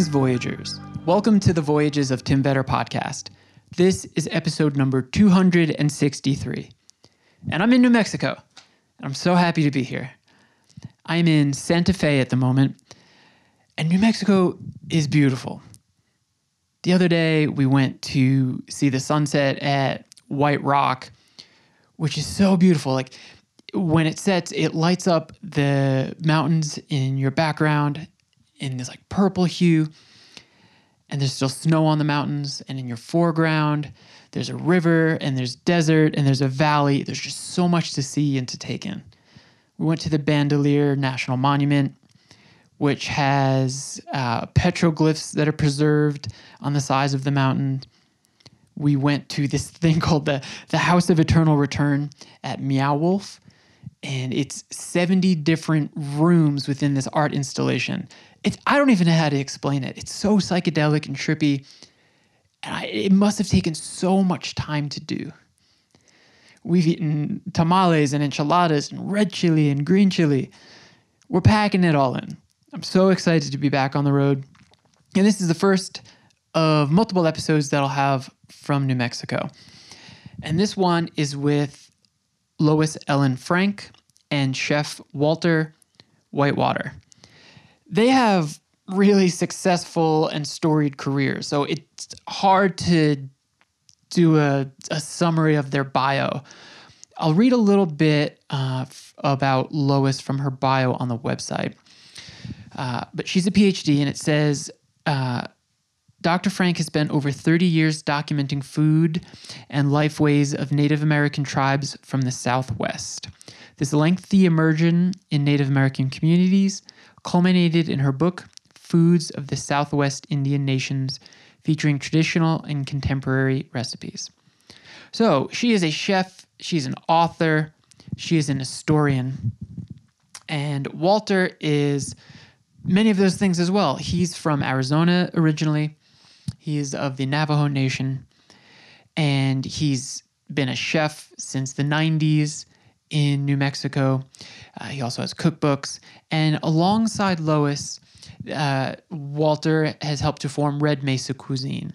Greetings, Voyagers. Welcome to the Voyages of Tim Vetter podcast. This is episode number 263. And I'm in New Mexico. And I'm so happy to be here. I'm in Santa Fe at the moment. And New Mexico is beautiful. The other day, we went to see the sunset at White Rock, which is so beautiful. Like when it sets, it lights up the mountains in your background in this like purple hue. And there's still snow on the mountains. And in your foreground, there's a river and there's desert and there's a valley. There's just so much to see and to take in. We went to the Bandelier National Monument, which has uh, petroglyphs that are preserved on the sides of the mountain. We went to this thing called the, the House of Eternal Return at Meow Wolf, and it's 70 different rooms within this art installation. It's, I don't even know how to explain it. It's so psychedelic and trippy, and I, it must have taken so much time to do. We've eaten tamales and enchiladas and red chili and green chili. We're packing it all in. I'm so excited to be back on the road. And this is the first of multiple episodes that I'll have from New Mexico. And this one is with Lois Ellen Frank and chef Walter Whitewater. They have really successful and storied careers, so it's hard to do a, a summary of their bio. I'll read a little bit uh, f- about Lois from her bio on the website. Uh, but she's a PhD, and it says uh, Dr. Frank has spent over 30 years documenting food and lifeways of Native American tribes from the Southwest. This lengthy immersion in Native American communities culminated in her book, Foods of the Southwest Indian Nations, featuring traditional and contemporary recipes. So, she is a chef, she's an author, she is an historian, and Walter is many of those things as well. He's from Arizona originally. He's of the Navajo Nation, and he's been a chef since the 90s in New Mexico. Uh, he also has cookbooks, and alongside Lois, uh, Walter has helped to form Red Mesa Cuisine.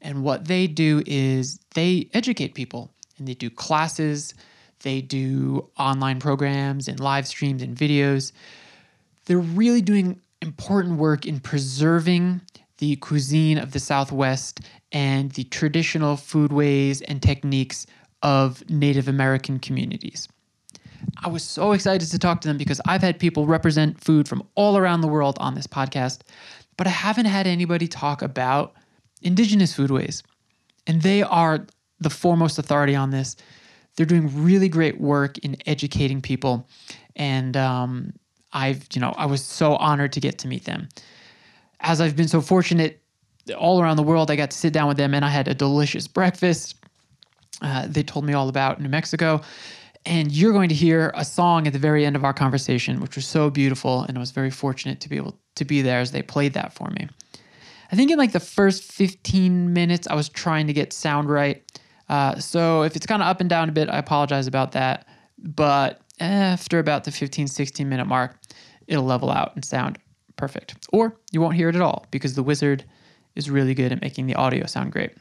And what they do is they educate people, and they do classes, they do online programs and live streams and videos. They're really doing important work in preserving the cuisine of the Southwest and the traditional foodways and techniques of Native American communities. I was so excited to talk to them because I've had people represent food from all around the world on this podcast, but I haven't had anybody talk about indigenous foodways. And they are the foremost authority on this. They're doing really great work in educating people. And um, I've, you know, I was so honored to get to meet them. As I've been so fortunate all around the world, I got to sit down with them and I had a delicious breakfast. Uh, they told me all about New Mexico. And you're going to hear a song at the very end of our conversation, which was so beautiful. And I was very fortunate to be able to be there as they played that for me. I think in like the first 15 minutes, I was trying to get sound right. Uh, so if it's kind of up and down a bit, I apologize about that. But after about the 15, 16 minute mark, it'll level out and sound perfect. Or you won't hear it at all because the wizard is really good at making the audio sound great.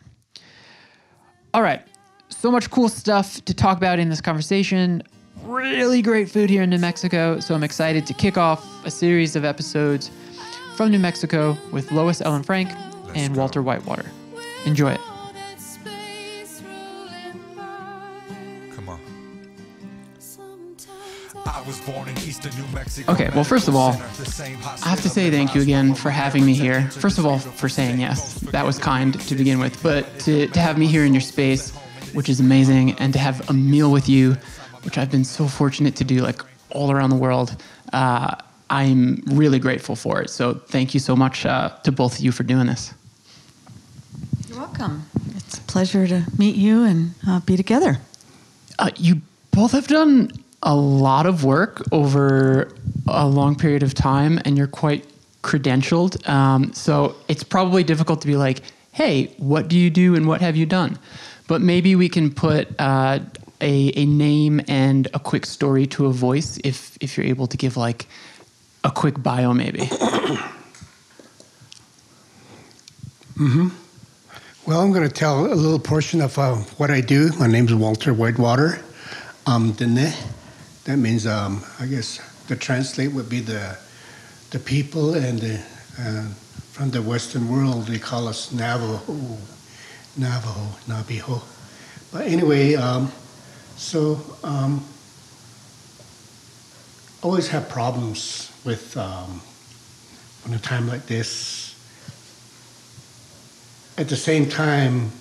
All right, so much cool stuff to talk about in this conversation. Really great food here in New Mexico. So I'm excited to kick off a series of episodes from New Mexico with Lois Ellen Frank and Walter Whitewater. Enjoy it. Come on. I was born in eastern New Mexico. Okay, well, first of all, I have to say thank you again for having me here. First of all, for saying yes. That was kind to begin with. But to, to have me here in your space, which is amazing, and to have a meal with you, which I've been so fortunate to do like all around the world, uh, I'm really grateful for it. So thank you so much uh, to both of you for doing this. You're welcome. It's a pleasure to meet you and uh, be together. Uh, you both have done a lot of work over a long period of time, and you're quite credentialed. Um, so it's probably difficult to be like, hey, what do you do and what have you done? But maybe we can put uh, a, a name and a quick story to a voice if if you're able to give like a quick bio maybe. Well, I'm going to tell a little portion of uh, what I do. My name is Walter Whitewater. Um, Diné, that means, um, I guess, the translate would be the the people and the, uh, from the Western world. They call us Navajo, Navajo, Nabiho. But anyway, um, so um, always have problems with um, when a time like this at the same time,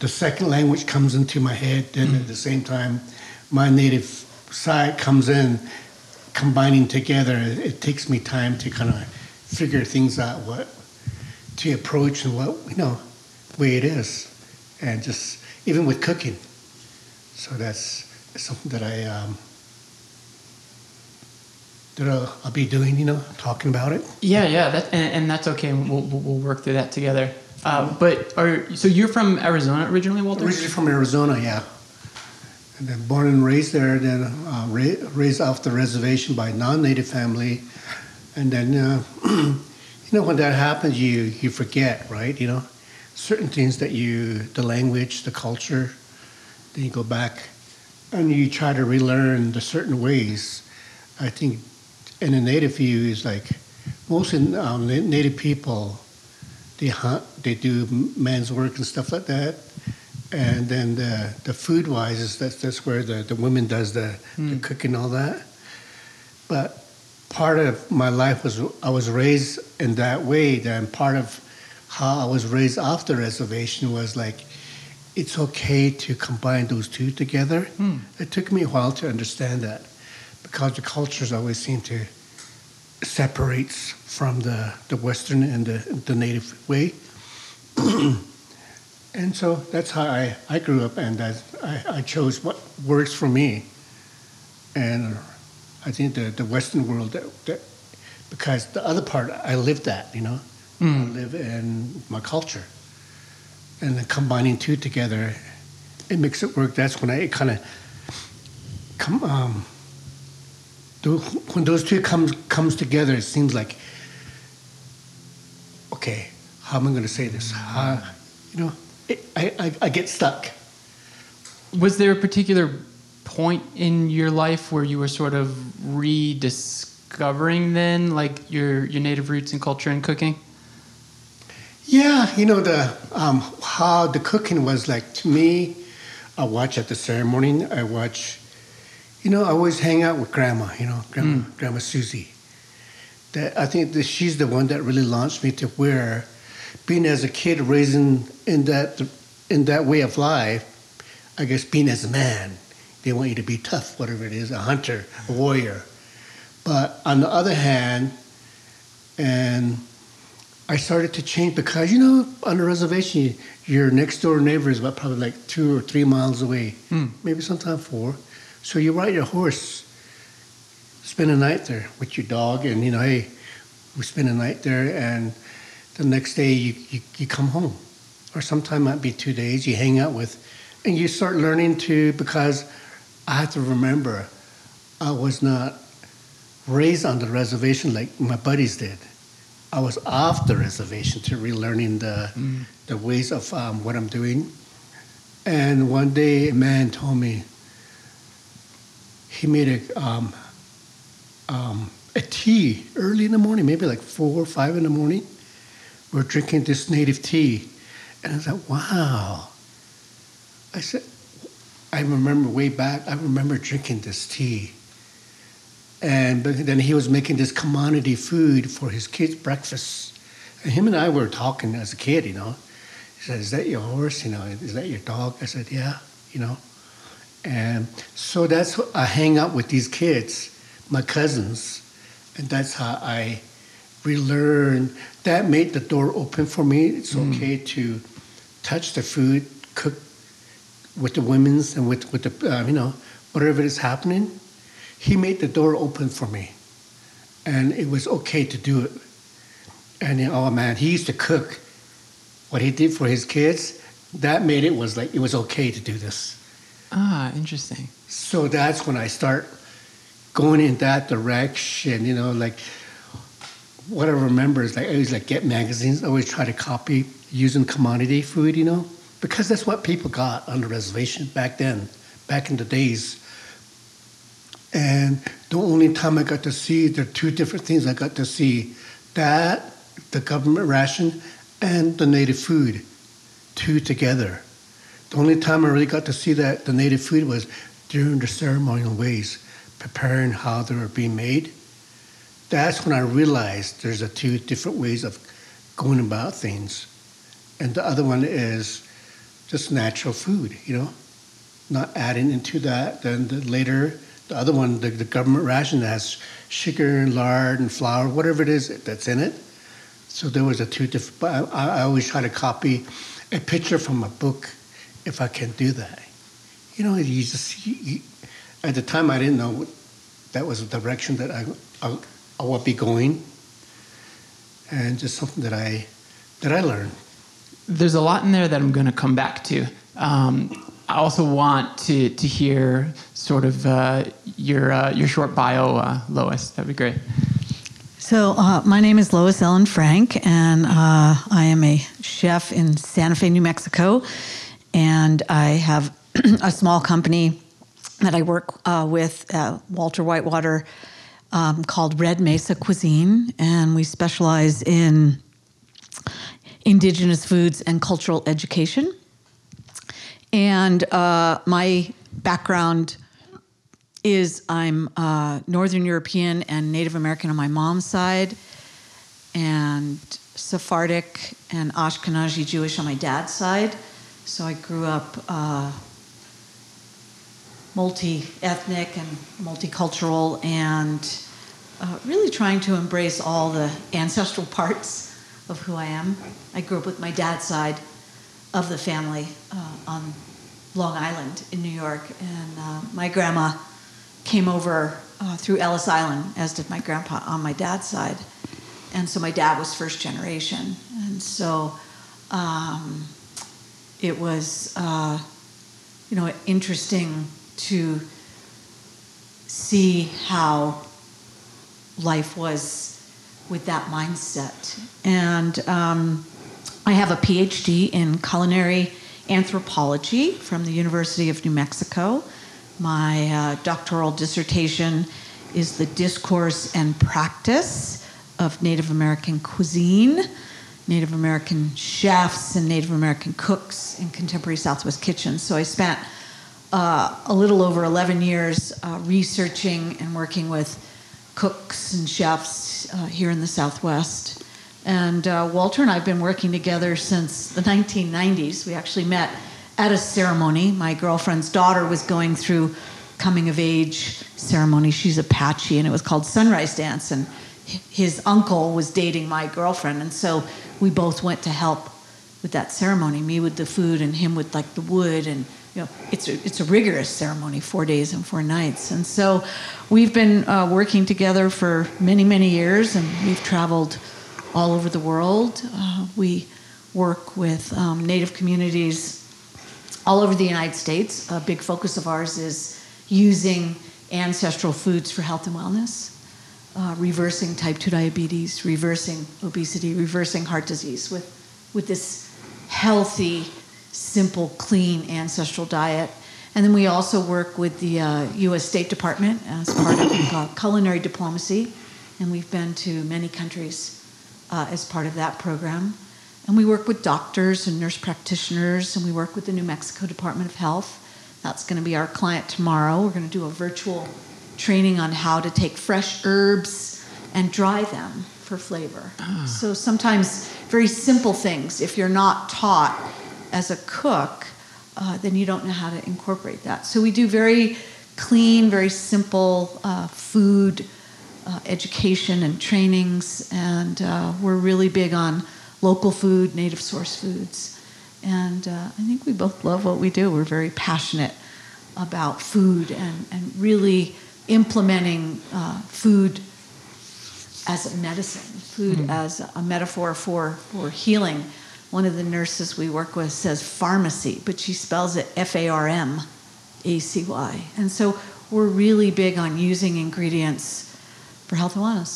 the second language comes into my head, and at the same time, my native side comes in, combining together. It takes me time to kind of figure things out, what to approach and what you know, way it is, and just even with cooking. So that's something that I um, that I'll, I'll be doing. You know, talking about it. Yeah, yeah, that and, and that's okay. We'll, we'll we'll work through that together. Uh, but are so you're from Arizona originally, Walter? Originally from Arizona, yeah. And then born and raised there, then uh, ra- raised off the reservation by non-native family, and then uh, you know when that happens, you you forget, right? You know, certain things that you, the language, the culture, then you go back, and you try to relearn the certain ways. I think in a native view is like most in, um, native people they hunt, they do man's work and stuff like that. And then the, the food wise is that's that's where the, the women does the, the cooking all that. But part of my life was I was raised in that way. Then part of how I was raised off the reservation was like it's okay to combine those two together. Hmm. It took me a while to understand that because the cultures always seem to separates from the, the Western and the, the native way. and so that's how I, I grew up, and I, I chose what works for me. And I think the, the Western world, that, that, because the other part, I lived that, you know, I live in my culture. And then combining two together, it makes it work. That's when I kind of come, um, when those two comes comes together, it seems like, okay, how am I going to say this? How, you know, it, I, I I get stuck. Was there a particular point in your life where you were sort of rediscovering then, like your your native roots and culture and cooking? Yeah, you know the um, how the cooking was like to me. I watch at the ceremony. I watch, you know, I always hang out with grandma. You know, grandma, grandma Susie. That I think that she's the one that really launched me to where, being as a kid raising in that in that way of life, I guess being as a man, they want you to be tough, whatever it is, a hunter, a warrior. But on the other hand, and I started to change because you know on the reservation your next door neighbor is about probably like two or three miles away, hmm. maybe sometimes four. So you ride your horse, spend a night there with your dog, and you know hey, we spend a night there, and the next day you, you, you come home, or sometime might be two days. You hang out with, and you start learning to because I have to remember I was not raised on the reservation like my buddies did. I was off the reservation to relearning the the ways of um, what I'm doing. And one day, a man told me he made a um, um, a tea early in the morning, maybe like four or five in the morning. We're drinking this native tea, and I was like, "Wow!" I said, "I remember way back. I remember drinking this tea." And then he was making this commodity food for his kids' breakfast. And him and I were talking as a kid, you know. He said, Is that your horse? You know, is that your dog? I said, Yeah, you know. And so that's I hang out with these kids, my cousins, and that's how I relearn. That made the door open for me. It's mm. okay to touch the food, cook with the women's and with with the uh, you know whatever is happening he made the door open for me and it was okay to do it and then, oh man he used to cook what he did for his kids that made it was like it was okay to do this. Ah, interesting. So that's when I start going in that direction. You know, like what I remember is like I always like get magazines. I always try to copy using commodity food. You know, because that's what people got on the reservation back then, back in the days. And the only time I got to see, there are two different things I got to see that, the government ration, and the native food, two together. The only time I really got to see that, the native food, was during the ceremonial ways, preparing how they were being made. That's when I realized there's a two different ways of going about things. And the other one is just natural food, you know, not adding into that. Then the later, the other one, the, the government ration that has sugar and lard and flour, whatever it is that's in it. So there was a two different. I, I always try to copy a picture from a book, if I can do that. You know, you just you, you, at the time I didn't know that was the direction that I, I I would be going, and just something that I that I learned. There's a lot in there that I'm going to come back to. Um, I also want to to hear sort of uh, your uh, your short bio, uh, Lois. That'd be great. So, uh, my name is Lois Ellen Frank, and uh, I am a chef in Santa Fe, New Mexico. And I have a small company that I work uh, with Walter Whitewater um, called Red Mesa Cuisine. And we specialize in indigenous foods and cultural education. And uh, my background is I'm uh, Northern European and Native American on my mom's side, and Sephardic and Ashkenazi Jewish on my dad's side. So I grew up uh, multi ethnic and multicultural and uh, really trying to embrace all the ancestral parts of who I am. I grew up with my dad's side of the family uh, on Long Island in New York, and uh, my grandma came over uh, through Ellis Island, as did my grandpa on my dad's side. And so my dad was first generation. And so um, it was, uh, you know, interesting to see how life was with that mindset. And um, I have a PhD in culinary anthropology from the University of New Mexico. My uh, doctoral dissertation is the discourse and practice of Native American cuisine, Native American chefs, and Native American cooks in contemporary Southwest kitchens. So I spent uh, a little over 11 years uh, researching and working with cooks and chefs uh, here in the Southwest. And uh, Walter and I have been working together since the 1990s. We actually met at a ceremony. My girlfriend's daughter was going through coming of age ceremony. She's Apache, and it was called Sunrise Dance. And his uncle was dating my girlfriend, and so we both went to help with that ceremony. Me with the food, and him with like the wood, and you know, it's a, it's a rigorous ceremony, four days and four nights. And so we've been uh, working together for many, many years, and we've traveled all over the world. Uh, we work with um, Native communities all over the United States. A big focus of ours is using ancestral foods for health and wellness, uh, reversing type 2 diabetes, reversing obesity, reversing heart disease with, with this healthy, simple, clean ancestral diet. And then we also work with the uh, US State Department as part of uh, culinary diplomacy, and we've been to many countries uh, as part of that program. And we work with doctors and nurse practitioners, and we work with the New Mexico Department of Health. That's going to be our client tomorrow. We're going to do a virtual training on how to take fresh herbs and dry them for flavor. So sometimes very simple things, if you're not taught as a cook, uh, then you don't know how to incorporate that. So we do very clean, very simple uh, food uh, education and trainings, and uh, we're really big on local food, native source foods. And uh, I think we both love what we do. We're very passionate about food and, and really implementing uh, food as a medicine, food as a metaphor for, for healing one of the nurses we work with says pharmacy, but she spells it F A R M A C Y. And so we're really big on using ingredients for health and wellness.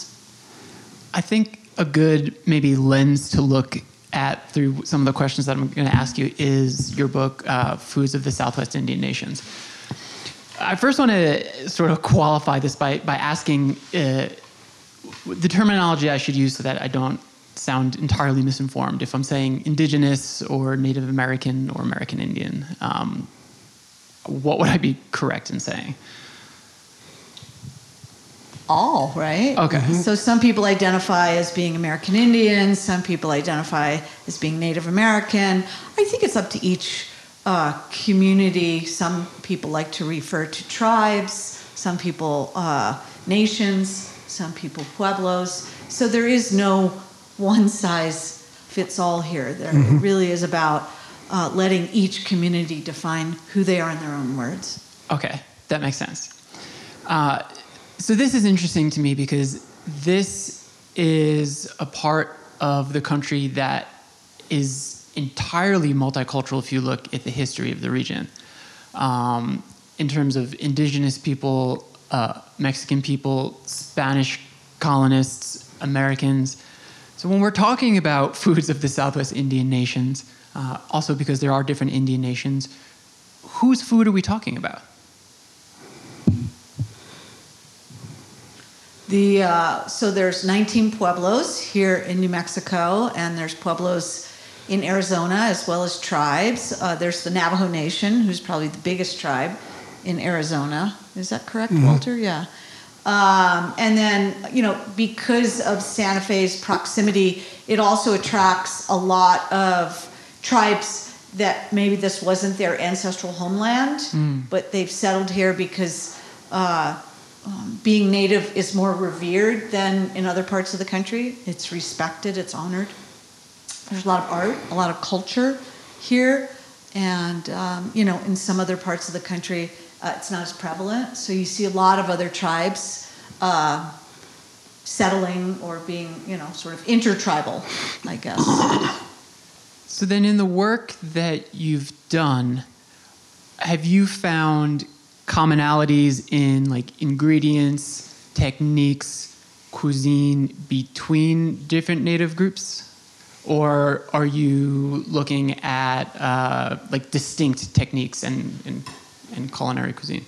I think a good maybe lens to look at through some of the questions that I'm going to ask you is your book, uh, Foods of the Southwest Indian Nations. I first want to sort of qualify this by, by asking uh, the terminology I should use so that I don't sound entirely misinformed. If I'm saying indigenous or Native American or American Indian, um, what would I be correct in saying? all, right? Okay. Mhm. So some people identify as being American Indian, some people identify as being Native American. I think it's up to each uh, community. Some people like to refer to tribes, some people uh, nations, some people pueblos. So there is no one size fits all here. There it really is about uh, letting each community define who they are in their own words. Okay, that makes sense. Uh, so this is interesting to me because this is a part of the country that is entirely multicultural if you look at the history of the region. Um, in terms of indigenous people, uh, Mexican people, Spanish colonists, Americans. So when we're talking about foods of the Southwest Indian nations, uh, also because there are different Indian nations, whose food are we talking about? The uh, so there's 19 pueblos here in New Mexico, and there's pueblos in Arizona as well as tribes. Uh, there's the Navajo Nation, who's probably the biggest tribe in Arizona. Is that correct, Walter? Yeah. Um, and then you know because of Santa Fe's proximity, it also attracts a lot of tribes that maybe this wasn't their ancestral homeland, but they've settled here because. Uh, um, being native is more revered than in other parts of the country. It's respected, it's honored. There's a lot of art, a lot of culture here, and um, you know, in some other parts of the country, uh, it's not as prevalent. So you see a lot of other tribes uh, settling or being, you know, sort of intertribal, I guess. So then, in the work that you've done, have you found commonalities in like ingredients, techniques, cuisine between different native groups, or are you looking at uh, like distinct techniques and, and and culinary cuisine?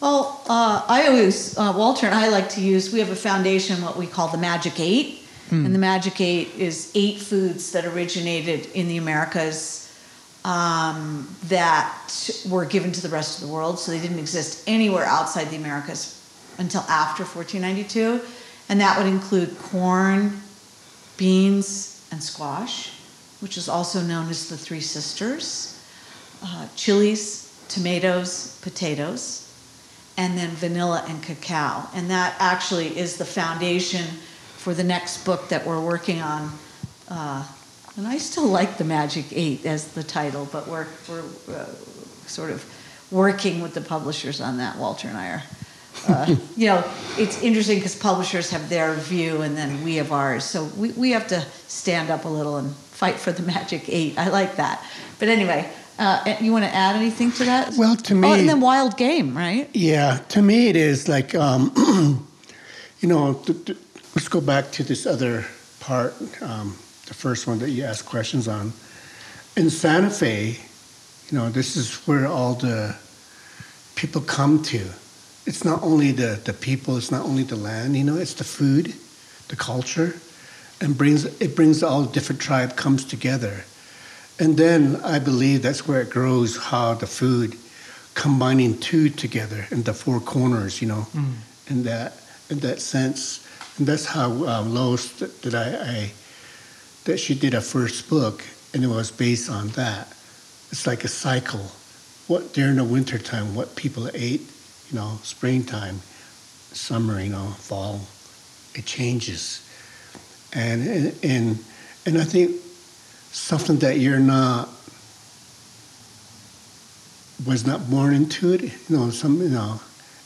Well, uh, I always, uh, Walter and I like to use, we have a foundation, what we call the Magic Eight. And the Magic Eight is eight foods that originated in the Americas um, that were given to the rest of the world. So they didn't exist anywhere outside the Americas until after 1492. And that would include corn, beans, and squash, which is also known as the Three Sisters, uh, chilies, tomatoes, potatoes, and then vanilla and cacao. And that actually is the foundation for the next book that we're working on. Uh, and I still like the Magic Eight as the title, but we're, we're uh, sort of working with the publishers on that. Walter and I are. Uh, you know, it's interesting because publishers have their view and then we have ours. So we, we have to stand up a little and fight for the Magic Eight. I like that. But anyway, uh, you want to add anything to that? Well, to Oh, me- and then Wild Game, right? Yeah, to me it is like, um, you know, th- th- let's go back to this other part, um, the first one that you asked questions on. In Santa Fe, you know, this is where all the people come to. It's not only the, the people, it's not only the land, you know, it's the food, the culture, and brings it brings all different tribe comes together. And then I believe that's where it grows how the food combining two together in the four corners, you know, in that in that sense. And that's how um, Lois that, that I, I that she did a first book, and it was based on that. It's like a cycle. What during the winter time, what people ate, you know, springtime, summer, you know, fall, it changes, and and and, and I think something that you're not was not born into it. You know, some you know,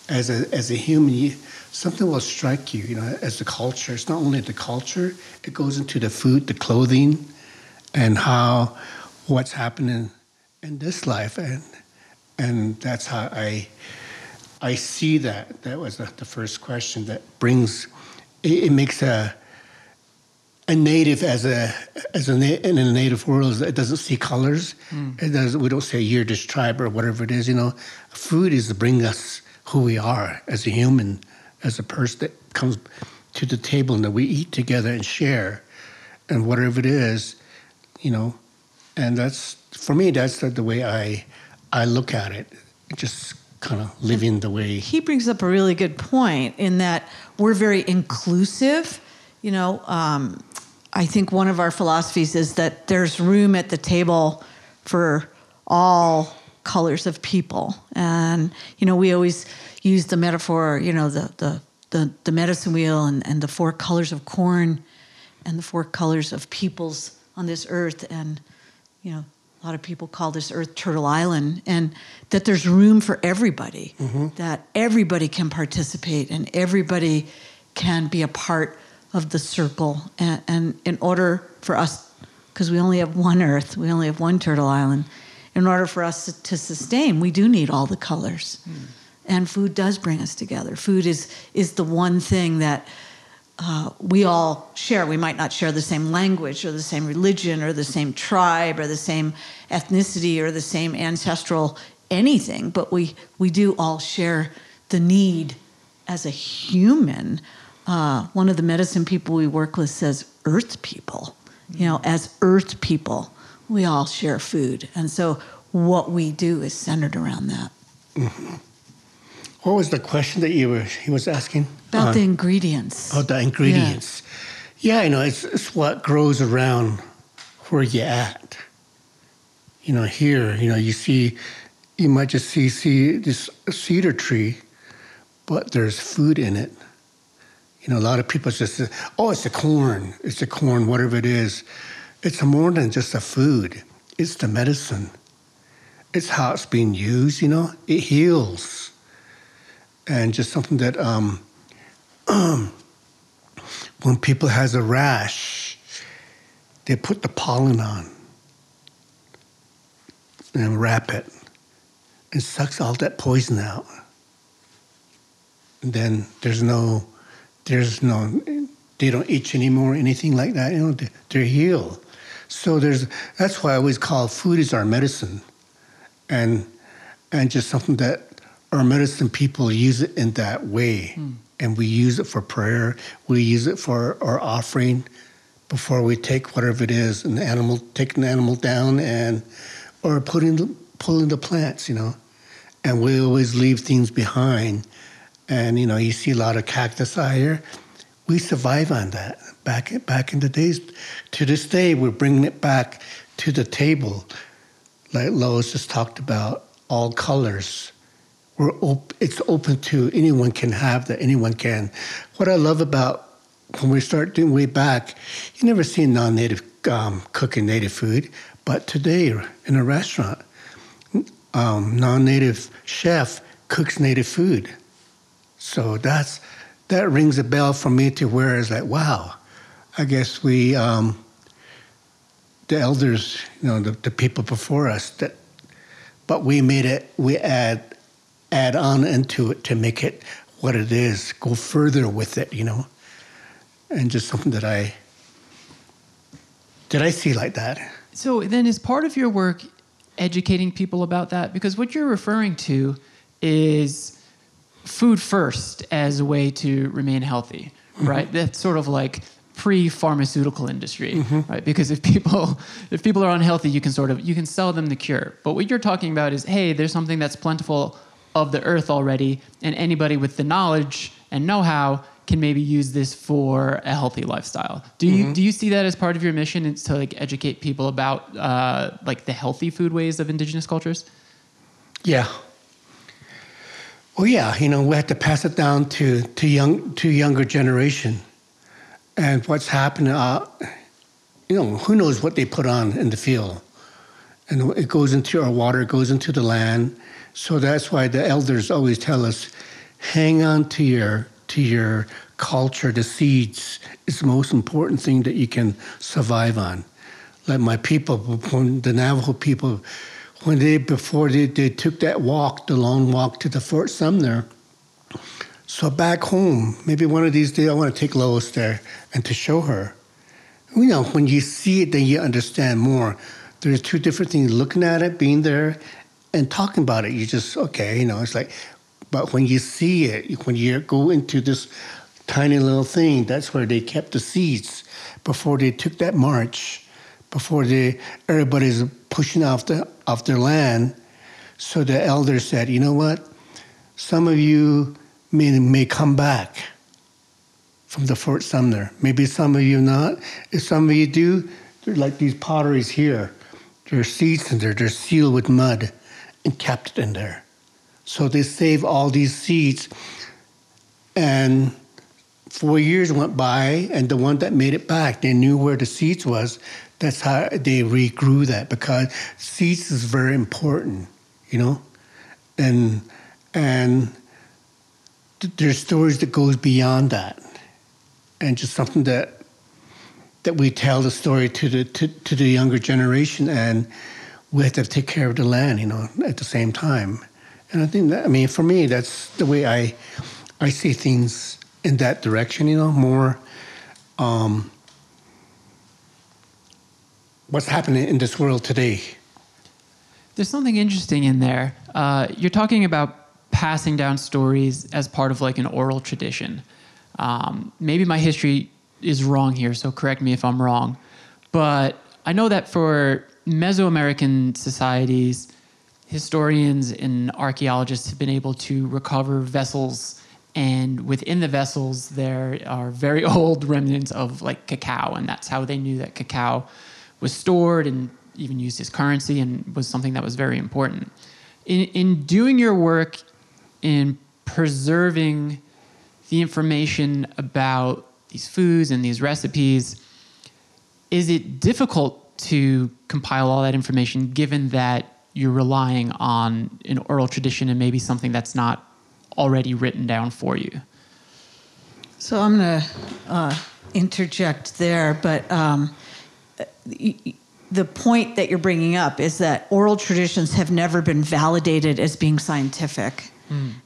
as a as a human, you, something will strike you. You know, as the culture. It's not only the culture; it goes into the food, the clothing, and how what's happening in this life, and and that's how I I see that. That was the, the first question that brings it, it makes a a native as a as a in a native world it doesn't see colors. It does. We don't say you're this tribe or whatever it is. You know, food is to bring us who we are as a human, as a person that comes to the table and that we eat together and share, and whatever it is, you know, and that's for me. That's the, the way I I look at it. Just kind of living the way. he brings up a really good point in that we're very inclusive. You know, um, I think one of our philosophies is that there's room at the table for all colors of people, and you know, we always use the metaphor. You know, the the the, the medicine wheel and, and the four colors of corn, and the four colors of peoples on this earth, and you know, a lot of people call this Earth Turtle Island, and that there's room for everybody, mm-hmm. that everybody can participate and everybody can be a part of the circle. And, and in order for us, because we only have one Earth, we only have one Turtle Island, in order for us to, to sustain, we do need all the colors. And food does bring us together. Food is, is the one thing that uh, we all share. We might not share the same language or the same religion or the same tribe or the same ethnicity or the same ancestral anything, but we, we do all share the need as a human. Uh, one of the medicine people we work with says, Earth people. You know, as Earth people, we all share food. And so what we do is centered around that. What was the question that you were he was asking? About Uh, the ingredients. Oh, the ingredients. Yeah, you know, it's, it's what grows around where you're at. You know, here, you know, you see, you might just see, see this cedar tree, but there's food in it. You know, a lot of people just say, oh, it's a corn, it's a corn, whatever it is. It's more than just a food, it's the medicine. It's how it's being used, you know, it heals. And just something that, um, when people has a rash, they put the pollen on and wrap it. It sucks all that poison out. And then there's no, there's no, they don't itch anymore, anything like that. You know, they- they're healed. So there's that's why I always call food is our medicine, and and just something that our medicine people use it in that way, hmm. and we use it for prayer. We use it for our offering before we take whatever it is, an animal, take an animal down, and or putting the, pulling the plants, you know, and we always leave things behind. And you know, you see a lot of cactus out here. We survive on that. Back back in the days, to this day, we're bringing it back to the table, like Lois just talked about. All colors. We're op- it's open to anyone can have that. Anyone can. What I love about when we start doing way back, you never see non-native um, cooking native food, but today in a restaurant, um, non-native chef cooks native food. So that's that rings a bell for me to where it's like, wow, I guess we, um, the elders, you know, the, the people before us, that, but we made it, we add, add on into it to make it what it is, go further with it, you know, and just something that I, did I see like that. So then, is part of your work educating people about that? Because what you're referring to is food first as a way to remain healthy, mm-hmm. right? That's sort of like pre-pharmaceutical industry, mm-hmm. right? Because if people if people are unhealthy, you can sort of you can sell them the cure. But what you're talking about is, hey, there's something that's plentiful of the earth already, and anybody with the knowledge and know-how can maybe use this for a healthy lifestyle. Do you mm-hmm. do you see that as part of your mission? Is to like educate people about uh, like the healthy food ways of indigenous cultures? Yeah. Well, yeah, you know, we have to pass it down to to young to younger generation, and what's happening. Uh, you know, who knows what they put on in the field, and it goes into our water, it goes into the land. So that's why the elders always tell us, hang on to your to your culture, the seeds is the most important thing that you can survive on. Let my people, the Navajo people, when they before they, they took that walk, the long walk to the Fort Sumner. So back home, maybe one of these days I want to take Lois there and to show her. You know, when you see it, then you understand more. There's two different things: looking at it, being there, and talking about it. You just okay, you know. It's like, but when you see it, when you go into this tiny little thing, that's where they kept the seeds before they took that march, before they everybody's pushing off the off their land. So the elders said, you know what? Some of you may may come back from the Fort Sumner. Maybe some of you not. If some of you do, they're like these potteries here. There are seeds in there. They're sealed with mud and kept in there. So they save all these seeds. And four years went by, and the one that made it back, they knew where the seeds was. That's how they regrew that because seeds is very important, you know, and and th- there's stories that goes beyond that, and just something that that we tell the story to the to, to the younger generation, and we have to take care of the land, you know, at the same time. And I think that I mean, for me, that's the way I I see things in that direction, you know, more um, what's happening in this world today. There's something interesting in there. Uh, you're talking about passing down stories as part of like an oral tradition. Um, maybe my history is wrong here, so correct me if I'm wrong. But I know that for Mesoamerican societies, historians and archaeologists have been able to recover vessels, and within the vessels, there are very old remnants of like cacao, and that's how they knew that cacao was stored and even used as currency and was something that was very important. In, in doing your work in preserving the information about these foods and these recipes, is it difficult to compile all that information given that you're relying on an oral tradition and maybe something that's not already written down for you? So I'm going to uh, interject there, but um, the point that you're bringing up is that oral traditions have never been validated as being scientific.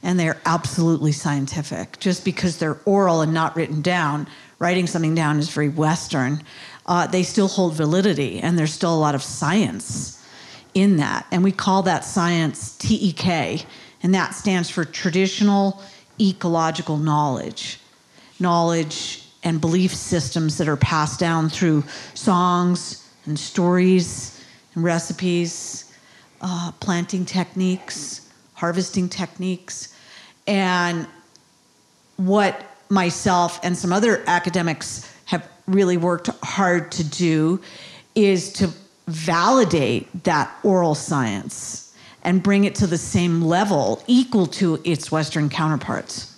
And they're absolutely scientific. Just because they're oral and not written down, writing something down is very Western. Uh, they still hold validity, and there's still a lot of science in that. And we call that science TEK, and that stands for traditional ecological knowledge. Knowledge and belief systems that are passed down through songs and stories and recipes, uh, planting techniques, harvesting techniques. And what myself and some other academics have really worked hard to do is to validate that oral science and bring it to the same level equal to its western counterparts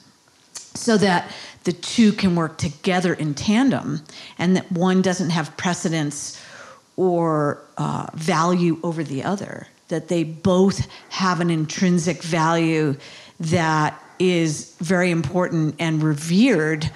so that the two can work together in tandem and that one doesn't have precedence or uh, value over the other that they both have an intrinsic value that is very important and revered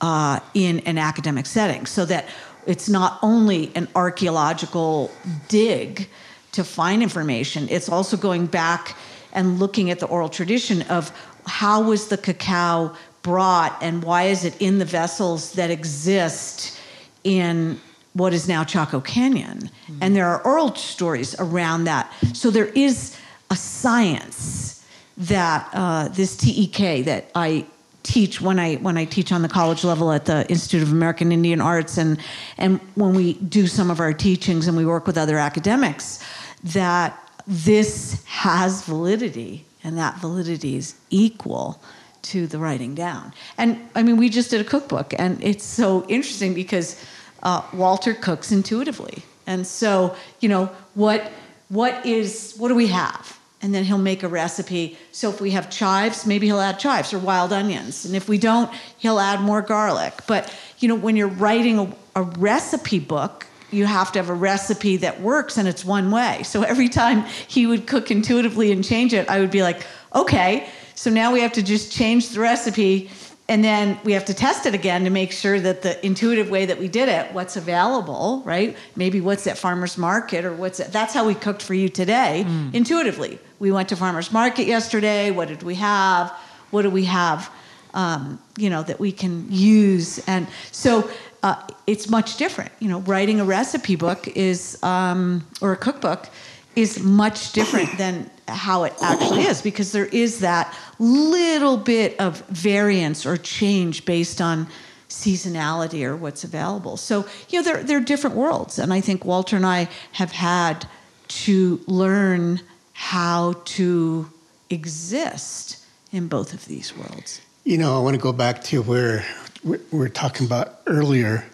uh, in an academic setting. So that it's not only an archaeological dig to find information it's also going back and looking at the oral tradition of how was the cacao brought and why is it in the vessels that exist in what is now Chaco Canyon. And there are oral stories around that. So there is a science that uh, this TEK that I teach when I when I teach on the college level at the Institute of American Indian Arts and and when we do some of our teachings and we work with other academics that this has validity and that validity is equal to the writing down. And I mean we just did a cookbook and it's so interesting because uh, Walter cooks intuitively. And so, you know, what what is what do we have? And then he'll make a recipe. So if we have chives, maybe he'll add chives or wild onions. And if we don't, he'll add more garlic. But you know, when you're writing a, a recipe book, you have to have a recipe that works and it's one way. So every time he would cook intuitively and change it, I would be like, okay, So now we have to just change the recipe and then we have to test it again to make sure that the intuitive way that we did it, what's available, right? Maybe what's at farmer's market or what's at, that's how we cooked for you today, intuitively. We went to farmer's market yesterday. What did we have? What do we have, um, you know, that we can use? And so uh, it's much different. You know, writing a recipe book is, um, or a cookbook is much different than how it actually is because there is that little bit of variance or change based on seasonality or what's available. So, you know, they're, they're different worlds. And I think Walter and I have had to learn how to exist in both of these worlds. You know, I want to go back to where we we were talking about earlier,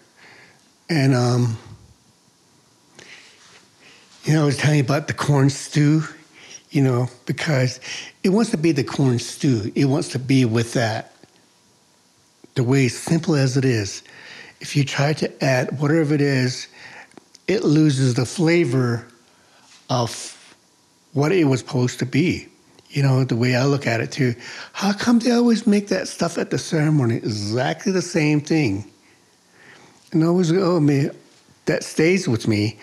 and um, you know, I was telling you about the corn stew. You know, because it wants to be the corn stew. It wants to be with that. The way simple as it is, if you try to add whatever it is, it loses the flavor of what it was supposed to be. You know, the way I look at it too. How come they always make that stuff at the ceremony exactly the same thing? And I always, oh man, that stays with me.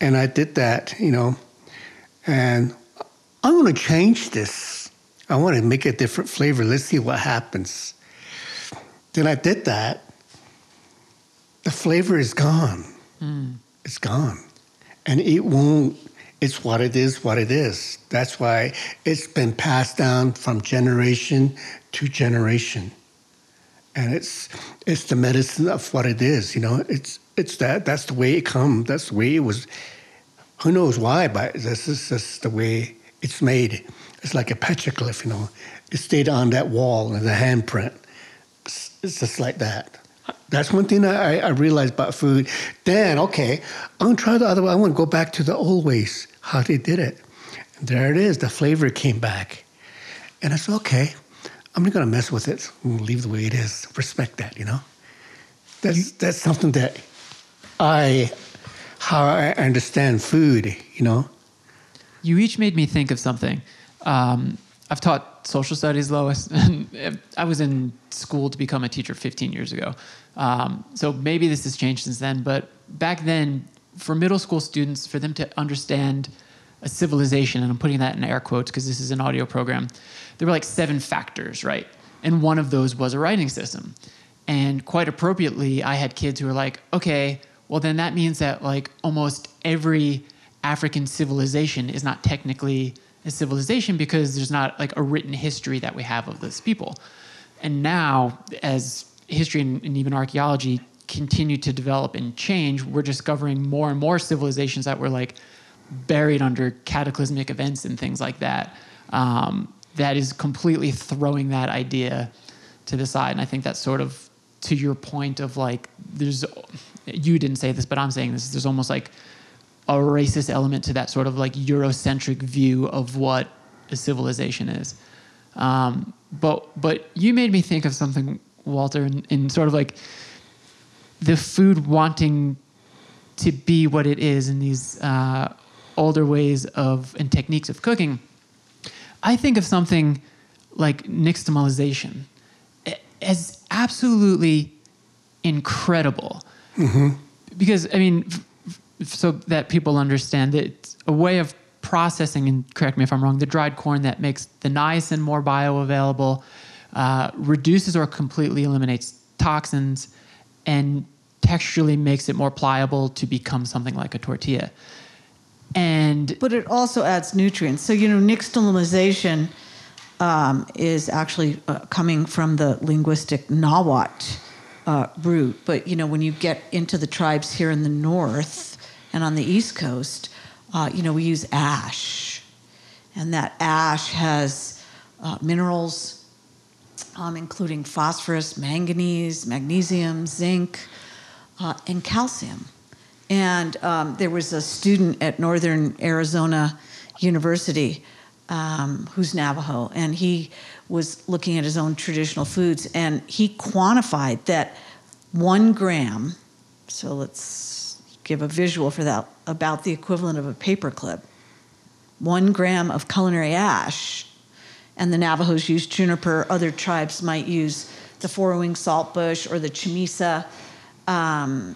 And I did that, you know, and I want to change this. I want to make a different flavor. Let's see what happens. Then I did that. The flavor is gone. Hmm. It's gone. And it won't, it's what it is, what it is. That's why it's been passed down from generation to generation. And it's it's the medicine of what it is, you know. It's it's that that's the way it come. That's the way it was. Who knows why? But this is just the way it's made. It's like a petroglyph, you know. It stayed on that wall and the handprint. It's, it's just like that. That's one thing I, I realized about food. Then, okay, I'm gonna try the other way. I want to go back to the old ways, how they did it. And there it is. The flavor came back, and I said, okay, I'm not gonna mess with it. I'm gonna leave the way it is. Respect that, you know. That's that's something that I how I understand food, you know. You each made me think of something. Um, I've taught social studies, Lois, and I was in school to become a teacher 15 years ago. Um, so maybe this has changed since then, but back then, for middle school students, for them to understand a civilization, and I'm putting that in air quotes because this is an audio program, there were like seven factors, right? And one of those was a writing system. And quite appropriately, I had kids who were like, okay, well, then that means that like almost every African civilization is not technically a civilization because there's not like a written history that we have of those people. And now, as history and, and even archaeology continue to develop and change, we're discovering more and more civilizations that were like buried under cataclysmic events and things like that. Um, that is completely throwing that idea to the side. And I think that's sort of to your point of like, there's, you didn't say this, but I'm saying this, there's almost like a racist element to that sort of like Eurocentric view of what a civilization is. Um, but but you made me think of something, Walter, in, in sort of like the food wanting to be what it is in these uh, older ways of and techniques of cooking. I think of something like nixtamalization as absolutely incredible. Because, I mean, f- so that people understand that it's a way of processing, and correct me if I'm wrong, the dried corn that makes the niacin more bioavailable, uh, reduces or completely eliminates toxins, and texturally makes it more pliable to become something like a tortilla. And But it also adds nutrients. So, you know, nixtamalization um, is actually uh, coming from the linguistic Nahuatl uh, root. But, you know, when you get into the tribes here in the north and on the east coast, uh, you know, we use ash. And that ash has uh, minerals, um, including phosphorus, manganese, magnesium, zinc, uh, and calcium. And um, there was a student at Northern Arizona University um, who's Navajo, and he was looking at his own traditional foods, and he quantified that one gram. So let's give a visual for that about the equivalent of a paperclip. One gram of culinary ash and the Navajos use juniper. Other tribes might use the four-wing saltbush or the chamisa, um,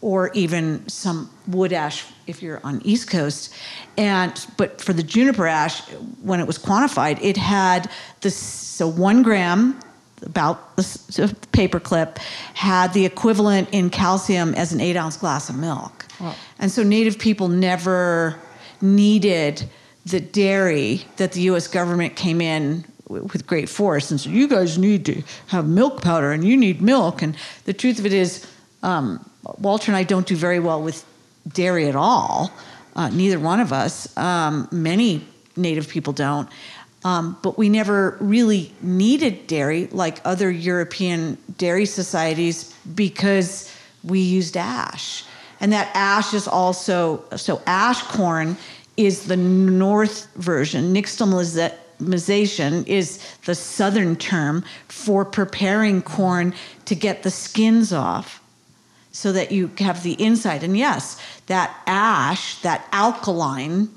or even some wood ash if you're on East Coast. And but for the juniper ash, when it was quantified, it had this so one gram about the paperclip had the equivalent in calcium as an eight ounce glass of milk. And so Native people never needed the dairy that the US government came in with great force and said, you guys need to have milk powder and you need milk. And the truth of it is, um, Walter and I don't do very well with dairy at all. Uh, neither one of us. Um, many Native people don't. Um, but we never really needed dairy like other European dairy societies because we used ash. And that ash is also, so ash corn is the north version. Nixtamalization is the southern term for preparing corn to get the skins off so that you have the inside. And yes, that ash, that alkaline,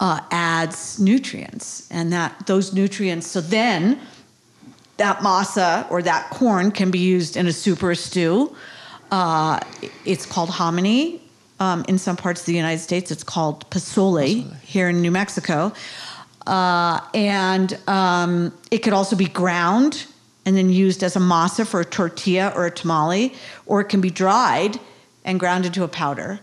uh, adds nutrients, and that those nutrients. So then, that masa or that corn can be used in a soup or a stew. Uh, it's called hominy. Um, in some parts of the United States, it's called posole here in New Mexico. Uh, and um, it could also be ground and then used as a masa for a tortilla or a tamale, or it can be dried and ground into a powder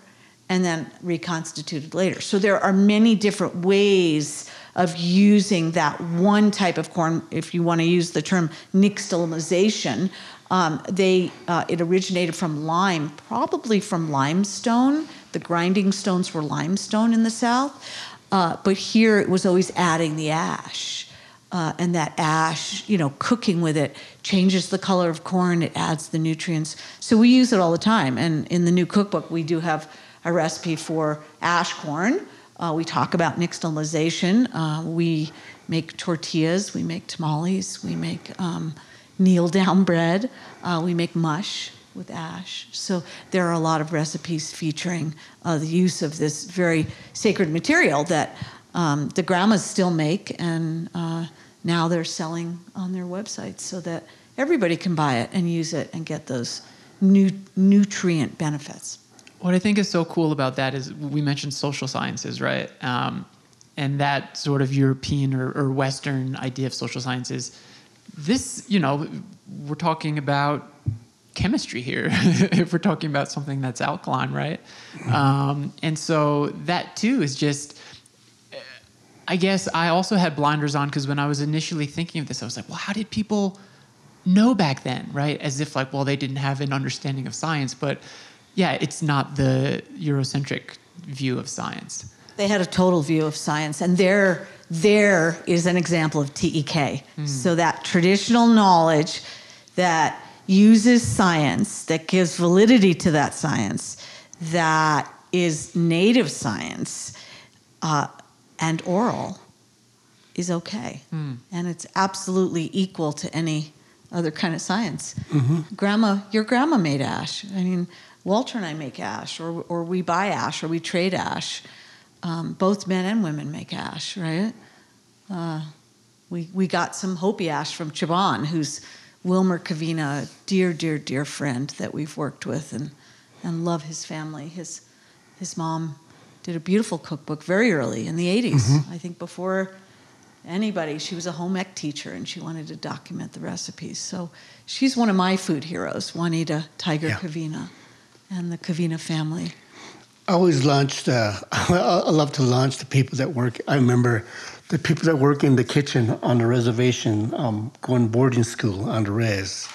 and then reconstituted later. So there are many different ways of using that one type of corn. If you want to use the term nixtamalization, um, they uh, it originated from lime, probably from limestone. The grinding stones were limestone in the south, uh, but here it was always adding the ash. Uh, and that ash, you know, cooking with it changes the color of corn. It adds the nutrients. So we use it all the time. And in the new cookbook, we do have a recipe for ash corn. Uh, we talk about nixtamalization. Uh, we make tortillas. We make tamales. We make um, kneel down bread. Uh, we make mush with ash. So there are a lot of recipes featuring uh, the use of this very sacred material that um, the grandmas still make, and uh, now they're selling on their websites so that everybody can buy it and use it and get those nu- nutrient benefits. What I think is so cool about that is we mentioned social sciences, right? Um, and that sort of European or, or Western idea of social sciences. This, you know, we're talking about chemistry here if we're talking about something that's alkaline, right? Um, and so that too is just. I guess I also had blinders on because when I was initially thinking of this, I was like, well, how did people know back then, right? As if like, well, they didn't have an understanding of science, but yeah, it's not the Eurocentric view of science. They had a total view of science, and there, there is an example of TEK. Hmm. So that traditional knowledge that uses science, that gives validity to that science, that is native science uh, and oral, is okay, hmm. and it's absolutely equal to any other kind of science. Mm-hmm. Grandma, your grandma made ash. I mean, Walter and I make ash, or or we buy ash, or we trade ash. Um, both men and women make ash, right? Uh, we we got some Hopi ash from Chaban, who's Wilmer Kavena, a dear, dear, dear friend that we've worked with and and love his family. His his mom did a beautiful cookbook very early in the 80s, I think before anybody. She was a home ec teacher and she wanted to document the recipes. So she's one of my food heroes, Juanita Tiger Yeah. Kavena and the Kavena family. I always launched. Uh, I love to launch the people that work. I remember the people that work in the kitchen on the reservation, um, going boarding school on the res.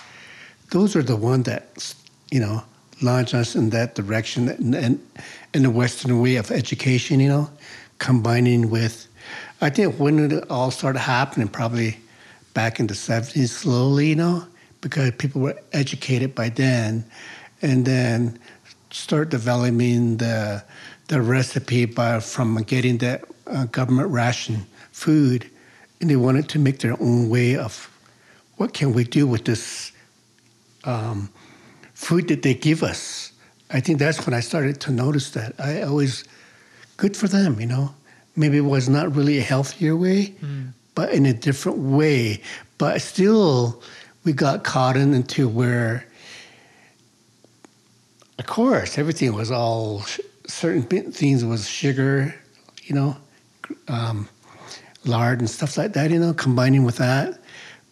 Those are the ones that you know launch us in that direction and, in the Western way of education. You know, combining with. I think when it all started happening, probably back in the seventies, slowly. You know, because people were educated by then, and then start developing the the recipe by from getting that uh, government ration food, and they wanted to make their own way of what can we do with this um, food that they give us. I think that's when I started to notice that. I always good for them, you know. Maybe it was not really a healthier way, but in a different way. But still, we got caught in into where, of course, everything was all certain things was sugar, you know, um, lard and stuff like that, you know, combining with that.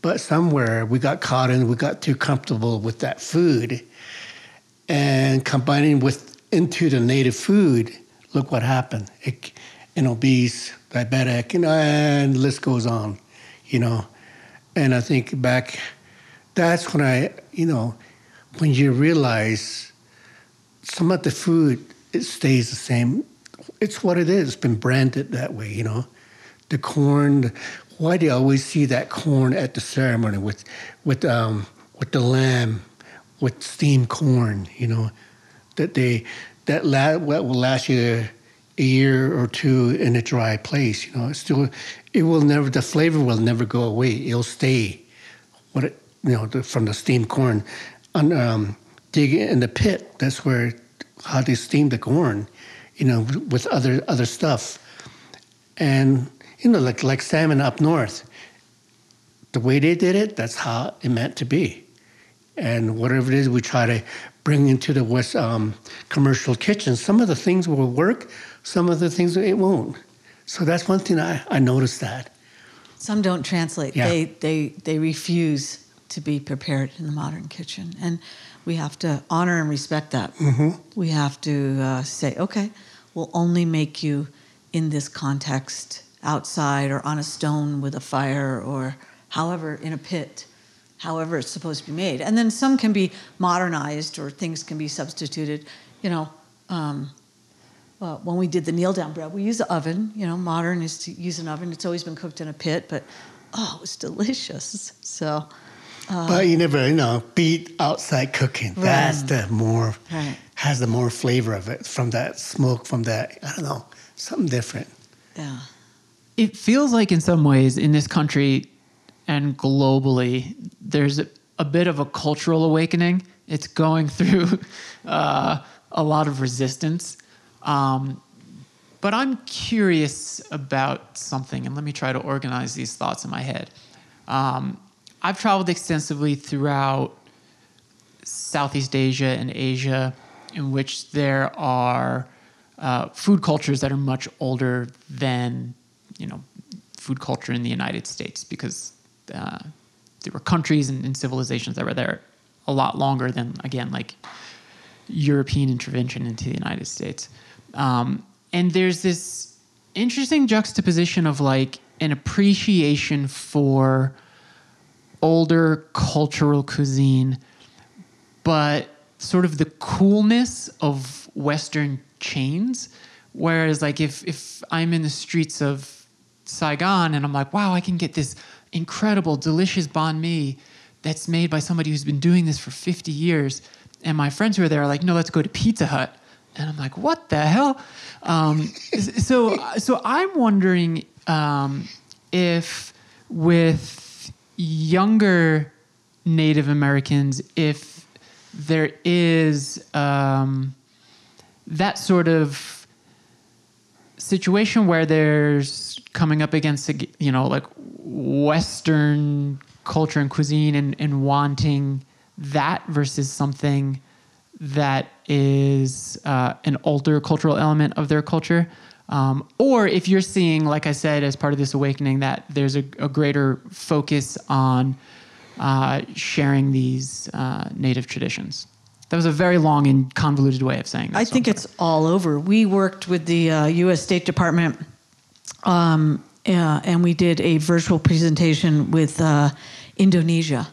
But somewhere we got caught in, we got too comfortable with that food and combining with into the native food, look what happened. It, an obese, diabetic, you know, and the list goes on, you know. And I think back, that's when I, you know, when you realize some of the food, it stays the same. It's what it is. It's been branded that way, you know. The corn, why do you always see that corn at the ceremony with, with, um, with the lamb, with steamed corn, you know, that they, that la- what will last you a year or two in a dry place, you know, it's still, it will never, the flavor will never go away. It'll stay what it, you know, the, from the steamed corn. And, um, dig in the pit, that's where how they steam the corn, you know, with other other stuff. And you know, like like salmon up north, the way they did it, that's how it meant to be. And whatever it is, we try to bring into the West um, commercial kitchen. Some of the things will work, some of the things it won't. So that's one thing I, I noticed that. Some don't translate. Yeah. They they they refuse to be prepared in the modern kitchen, and we have to honor and respect that. We have to uh, say, okay, we'll only make you in this context, outside or on a stone with a fire, or however in a pit, however it's supposed to be made. And then some can be modernized, or things can be substituted. You know. Um, well, when we did the kneel down bread, we use the oven. You know, modern is to use an oven. It's always been cooked in a pit, but oh, it was delicious. So, but you never, you know, beat outside cooking. That's the more Right. has the more flavor of it from that smoke, from that I don't know, something different. yeah. it feels like in some ways in this country and globally there's a, a bit of a cultural awakening it's going through uh, a lot of resistance um, but i'm curious about something and let me try to organize these thoughts in my head um, i've traveled extensively throughout Southeast Asia and Asia, in which there are uh, food cultures that are much older than you know food culture in the United States, because uh, there were countries and, and civilizations that were there a lot longer than again like European intervention into the United States. Um, and there's this interesting juxtaposition of like an appreciation for older cultural cuisine, but sort of the coolness of Western chains. Whereas, like, if if I'm in the streets of Saigon and I'm like, wow, I can get this incredible, delicious banh mi that's made by somebody who's been doing this for 50 years, and my friends who are there are like, no, let's go to Pizza Hut, and I'm like, what the hell? Um, so, so I'm wondering um, if with younger Native Americans, if there is um, that sort of situation where there's coming up against you know like Western culture and cuisine and, and wanting that versus something that is uh, an older cultural element of their culture. Um, or if you're seeing, like I said, as part of this awakening, that there's a, a greater focus on uh, sharing these uh, native traditions. That was a very long and convoluted way of saying that. I so think it's all over. We worked with the uh, U.S. State Department, um, uh, and we did a virtual presentation with uh, Indonesia.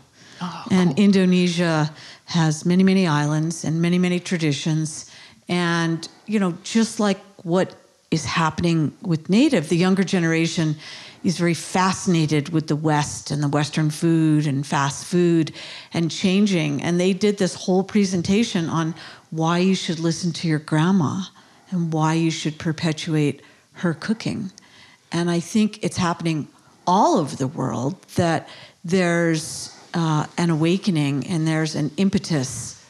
And Indonesia has many, many islands and many, many traditions. And, you know, just like what is happening with Native, the younger generation is very fascinated with the West and the Western food and fast food and changing. And they did this whole presentation on why you should listen to your grandma and why you should perpetuate her cooking. And I think it's happening all over the world that there's uh, an awakening and there's an impetus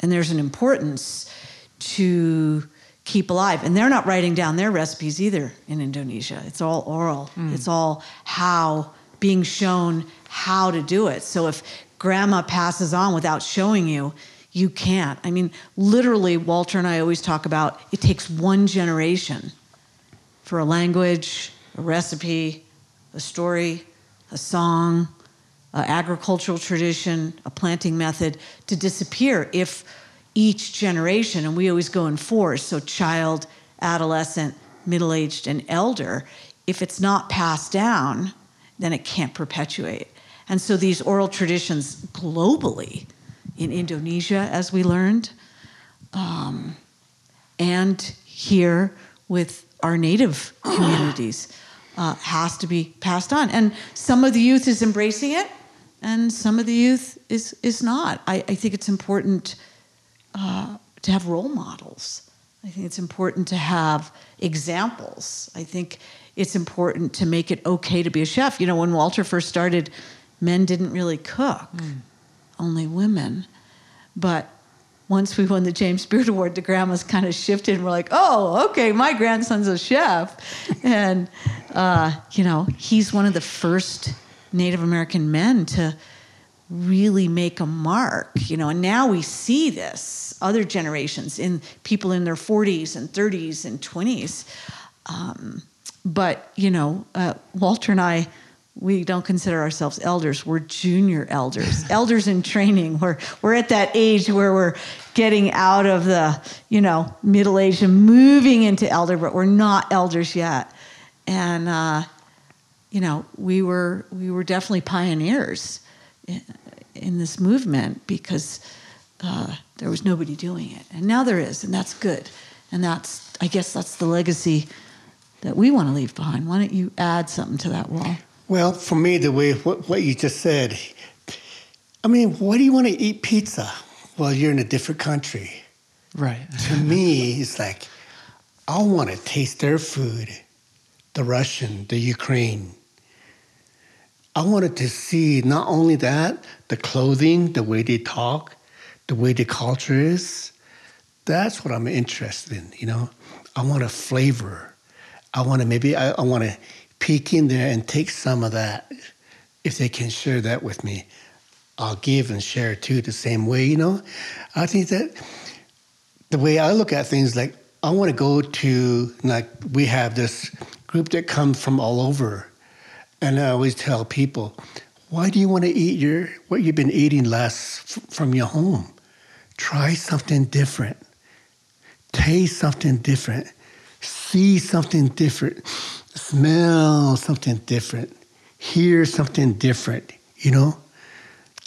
and there's an importance to keep alive. And they're not writing down their recipes either in Indonesia. It's all oral. Mm. It's all how being shown how to do it. So if grandma passes on without showing you, you can't. I mean, literally, Walter and I always talk about it takes one generation for a language, a recipe, a story, a song, an agricultural tradition, a planting method to disappear if each generation, and we always go in fours, so child, adolescent, middle aged, and elder, if it's not passed down, then it can't perpetuate. And so these oral traditions globally, in Indonesia, as we learned, um, and here with our native communities, uh, has to be passed on. And some of the youth is embracing it, and some of the youth is is not. I, I think it's important uh, to have role models. I think it's important to have examples. I think it's important to make it okay to be a chef. You know, when Walter first started, men didn't really cook, only women. But once we won the James Beard Award, the grandmas kind of shifted and were like, oh, okay, my grandson's a chef. and, uh, you know, he's one of the first Native American men to really make a mark, you know, and now we see this other generations in people in their 40s and 30s and 20s. Um, but, you know, uh, Walter and I, we don't consider ourselves elders. We're junior elders, elders in training. We're, we're at that age where we're getting out of the, you know, middle age and moving into elder, but we're not elders yet. And, uh, you know, we were, we were definitely pioneers in, in this movement because uh, there was nobody doing it. And now there is, and that's good. And that's, I guess that's the legacy that we want to leave behind. Why don't you add something to that wall? Well, for me, the way what, what you just said, I mean, why do you want to eat pizza while you're in a different country? Right. To me, it's like, I want to taste their food, the Russian, the Ukraine. I wanted to see not only that, the clothing, the way they talk, the way the culture is. That's what I'm interested in, you know. I want a flavor. I want to maybe I, I want to peek in there and take some of that. If they can share that with me, I'll give and share too the same way, you know. I think that the way I look at things, like I want to go to like we have this group that comes from all over, and I always tell people, why do you want to eat your what you've been eating less f- from your home? Try something different. Taste something different. See something different. Smell something different. Hear something different. You know,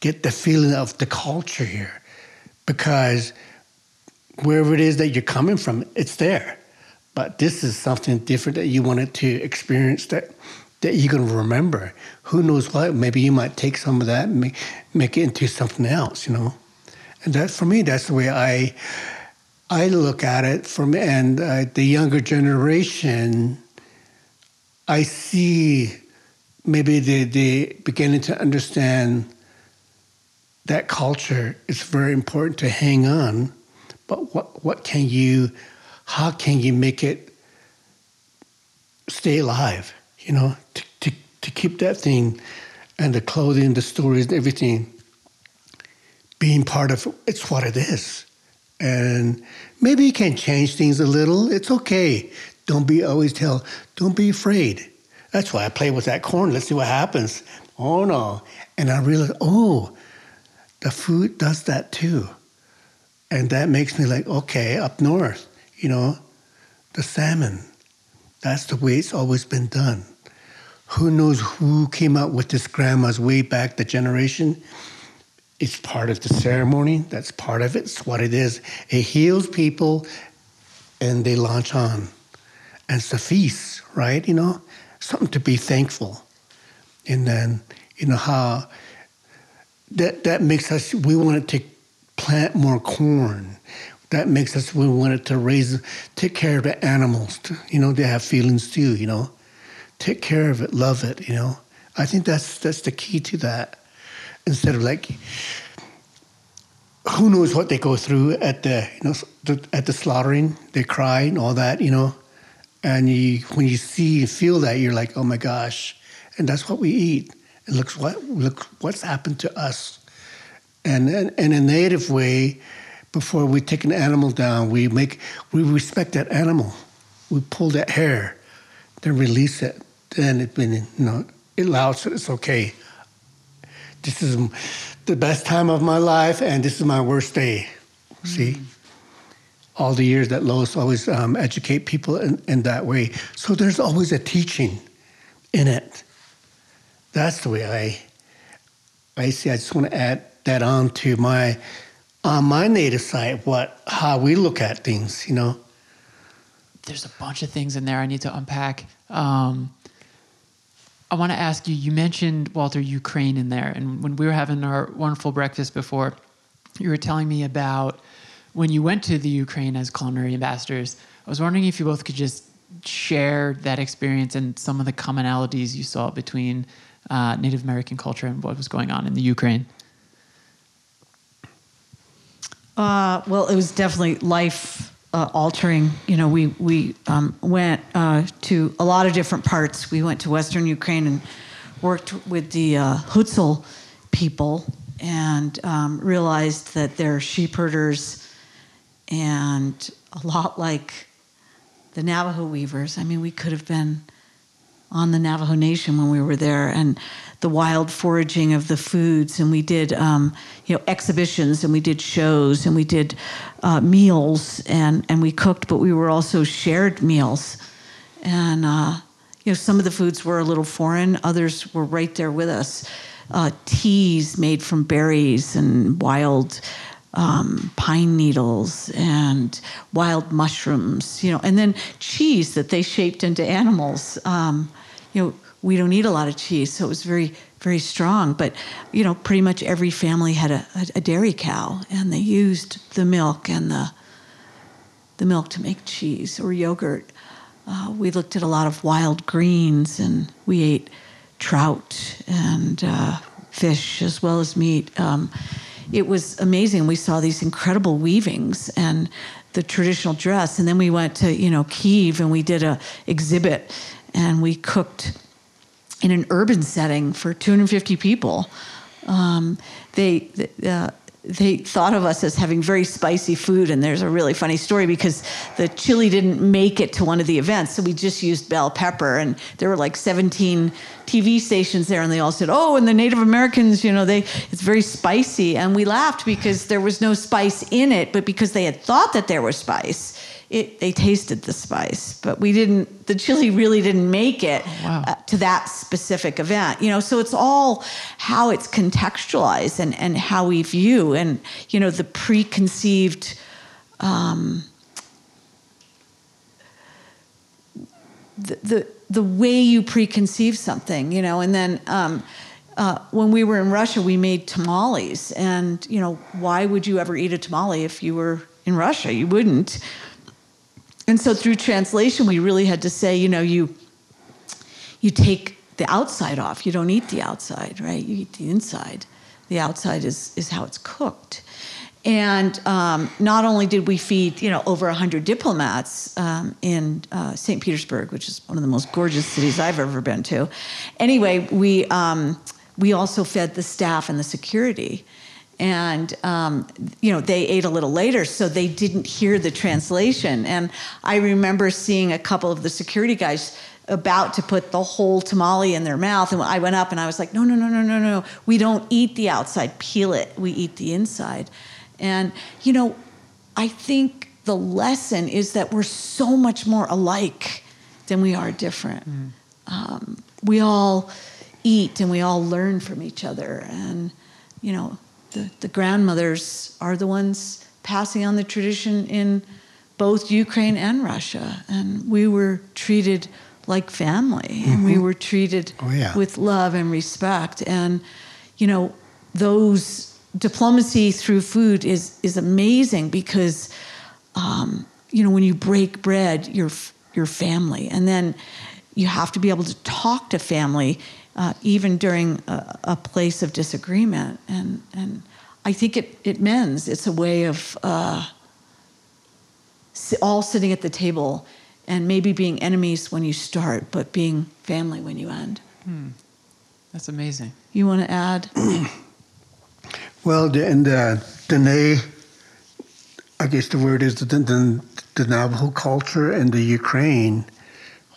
get the feeling of the culture here, because wherever it is that you're coming from, it's there. But this is something different that you wanted to experience that that you're going to remember. Who knows what? Maybe you might take some of that and make, make it into something else, you know. And that for me, that's the way I I look at it. From and uh, the younger generation, I see maybe they they beginning to understand that culture is very important to hang on. But what what can you? How can you make it stay alive? You know, to, to, to keep that thing and the clothing, the stories, everything being part of it's what it is. And maybe you can change things a little. It's okay. Don't be always tell, don't be afraid. That's why I play with that corn. Let's see what happens. Oh no. And I realized, oh, the food does that too. And that makes me like, okay, up north, you know, the salmon. That's the way it's always been done. Who knows who came up with this grandma's way back the generation? It's part of the ceremony. That's part of it. It's what it is. It heals people and they launch on. And it's a feast, right? You know, something to be thankful. And then, you know, how that, that makes us, we wanted to plant more corn. That makes us, we wanted to raise, take care of the animals. To, you know, they have feelings too, you know. Take care of it, love it, you know. I think that's that's the key to that. Instead of like, who knows what they go through at the you know the, at the slaughtering. They cry and all that, you know. And you, when you see and feel that, you're like, oh my gosh, and that's what we eat. It looks what look what's happened to us. And and in a native way, before we take an animal down, we make we respect that animal. We pull that hair, then release it. Then it been you know it allows. It's okay. This is the best time of my life, and this is my worst day. See, all the years that Lois always um, educate people in, in that way. So there's always a teaching in it. That's the way I I see. I just want to add that on to my on my native side, what how we look at things. You know, There's a bunch of things in there I need to unpack. Um, I want to ask you. You mentioned Walter Ukraine in there, and when we were having our wonderful breakfast before, you were telling me about when you went to the Ukraine as culinary ambassadors. I was wondering if you both could just share that experience and some of the commonalities you saw between uh, Native American culture and what was going on in the Ukraine. Uh, well, it was definitely life uh, altering. You know, we we um, went uh, to a lot of different parts. We went to Western Ukraine and worked with the uh, people and um, realized that they're sheep herders and a lot like the Navajo weavers. I mean, we could have been on the Navajo Nation when we were there, and the wild foraging of the foods, and we did um, you know exhibitions, and we did shows, and we did uh, meals, and and we cooked, but we were also shared meals, and uh, you know some of the foods were a little foreign, others were right there with us. Uh, teas made from berries and wild um, pine needles and wild mushrooms, you know, and then cheese that they shaped into animals. Um, you know, we don't eat a lot of cheese, so it was very, very strong. But, you know, pretty much every family had a, a, a dairy cow, and they used the milk and the the milk to make cheese or yogurt. Uh, we looked at a lot of wild greens, and we ate trout and uh, fish as well as meat. Um, it was amazing. We saw these incredible weavings and the traditional dress, and then we went to you know Kiev and we did a exhibit, and we cooked in an urban setting for 250 people. Um, they uh, they thought of us as having very spicy food, and there's a really funny story because the chili didn't make it to one of the events, so we just used bell pepper, and there were like 17 TV stations there, and they all said, "Oh, and the Native Americans, you know, they it's very spicy," and we laughed because there was no spice in it, but because they had thought that there was spice. It, they tasted the spice, but we didn't. The chili really didn't make it wow. uh, to that specific event. You know, so it's all how it's contextualized and and how we view and you know the preconceived. Um, the, the the way you preconceive something, you know, and then um, uh, when we were in Russia, we made tamales, and you know, why would you ever eat a tamale if you were in Russia? You wouldn't. And so through translation, we really had to say, you know, you you take the outside off. You don't eat the outside, right? You eat the inside. The outside is is how it's cooked. And um, not only did we feed, you know, over 100 diplomats um, in uh, St. Petersburg, which is one of the most gorgeous cities I've ever been to. Anyway, we um, we also fed the staff and the security, and um, you know they ate a little later, so they didn't hear the translation. And I remember seeing a couple of the security guys about to put the whole tamale in their mouth. And I went up and I was like, no, no, no, no, no, no. We don't eat the outside, peel it. We eat the inside. And, you know, I think the lesson is that we're so much more alike than we are different. Mm. Um, we all eat and we all learn from each other. And, you know, the, the grandmothers are the ones passing on the tradition in both Ukraine and Russia. And we were treated like family and we were treated Oh, yeah. with love and respect. And, you know, those diplomacy through food is is amazing because um, you know when you break bread you're your family and then you have to be able to talk to family uh, even during a, a place of disagreement and and I think it, it mends. It's a way of uh, all sitting at the table and maybe being enemies when you start, but being family when you end. That's amazing. You want to add? Well, the, in the Diné, I guess the word is the, the, the Navajo culture and the Ukraine.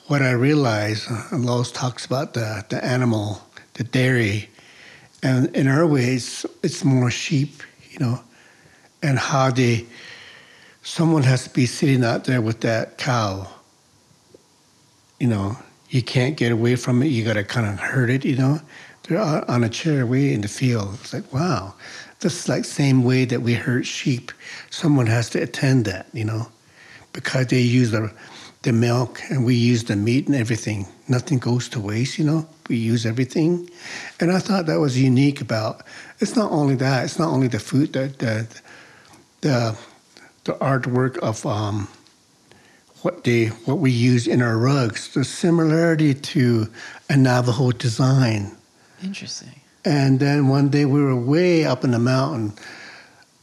What I realize, uh, Lois talks about the, the animal, the dairy, and in our ways, it's more sheep, you know, and how they, someone has to be sitting out there with that cow. You know, you can't get away from it. You got to kind of herd it, you know. They're on on a chair way in the field. It's like, wow, this is like same way that we herd sheep. Someone has to attend that, you know, because they use the, the milk and we use the meat and everything. Nothing goes to waste, you know. We use everything, and I thought that was unique about. It's not only that. It's not only the food. The the the, the artwork of um, what they what we use in our rugs. The similarity to a Navajo design. Interesting. And then one day we were way up in the mountain.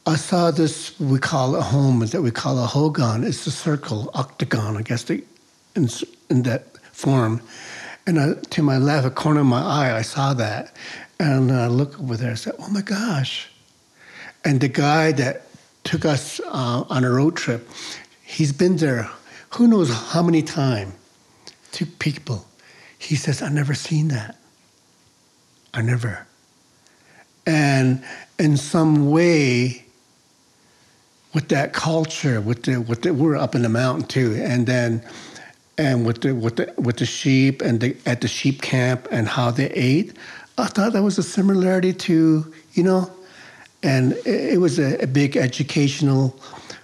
I saw this, we call it home, that we call a hogan. It's a circle, octagon, I guess, in, in that form. And I, to my left, a corner of my eye, I saw that. And I look over there and said, oh my gosh. And the guy that took us uh, on a road trip, he's been there who knows how many times to people. He says, i never seen that. I never. And in some way, with that culture, with the with the we're up in the mountain too, and then and with the with the with the sheep and the, at the sheep camp and how they ate, I thought that was a similarity to you know, and it, it was a, a big educational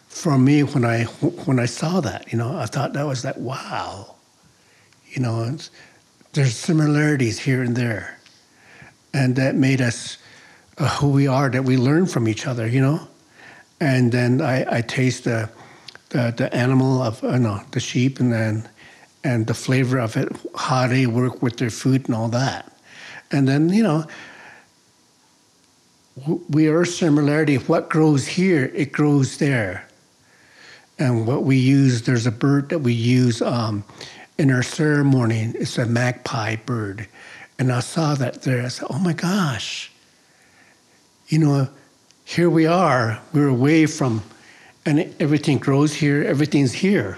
for me when I when I saw that. You know, I thought that was like wow, you know, there's similarities here and there and that made us uh, who we are that we learn from each other you know and then i, I taste the, the the animal of uh, no the sheep and then and the flavor of it how they work with their food and all that. And then you know we are similarity. What grows here it grows there. And what we use there's a bird that we use um, in our ceremony. It's a magpie bird. And I saw that there. I said, oh my gosh, you know, here we are. We're away from, and everything grows here, everything's here.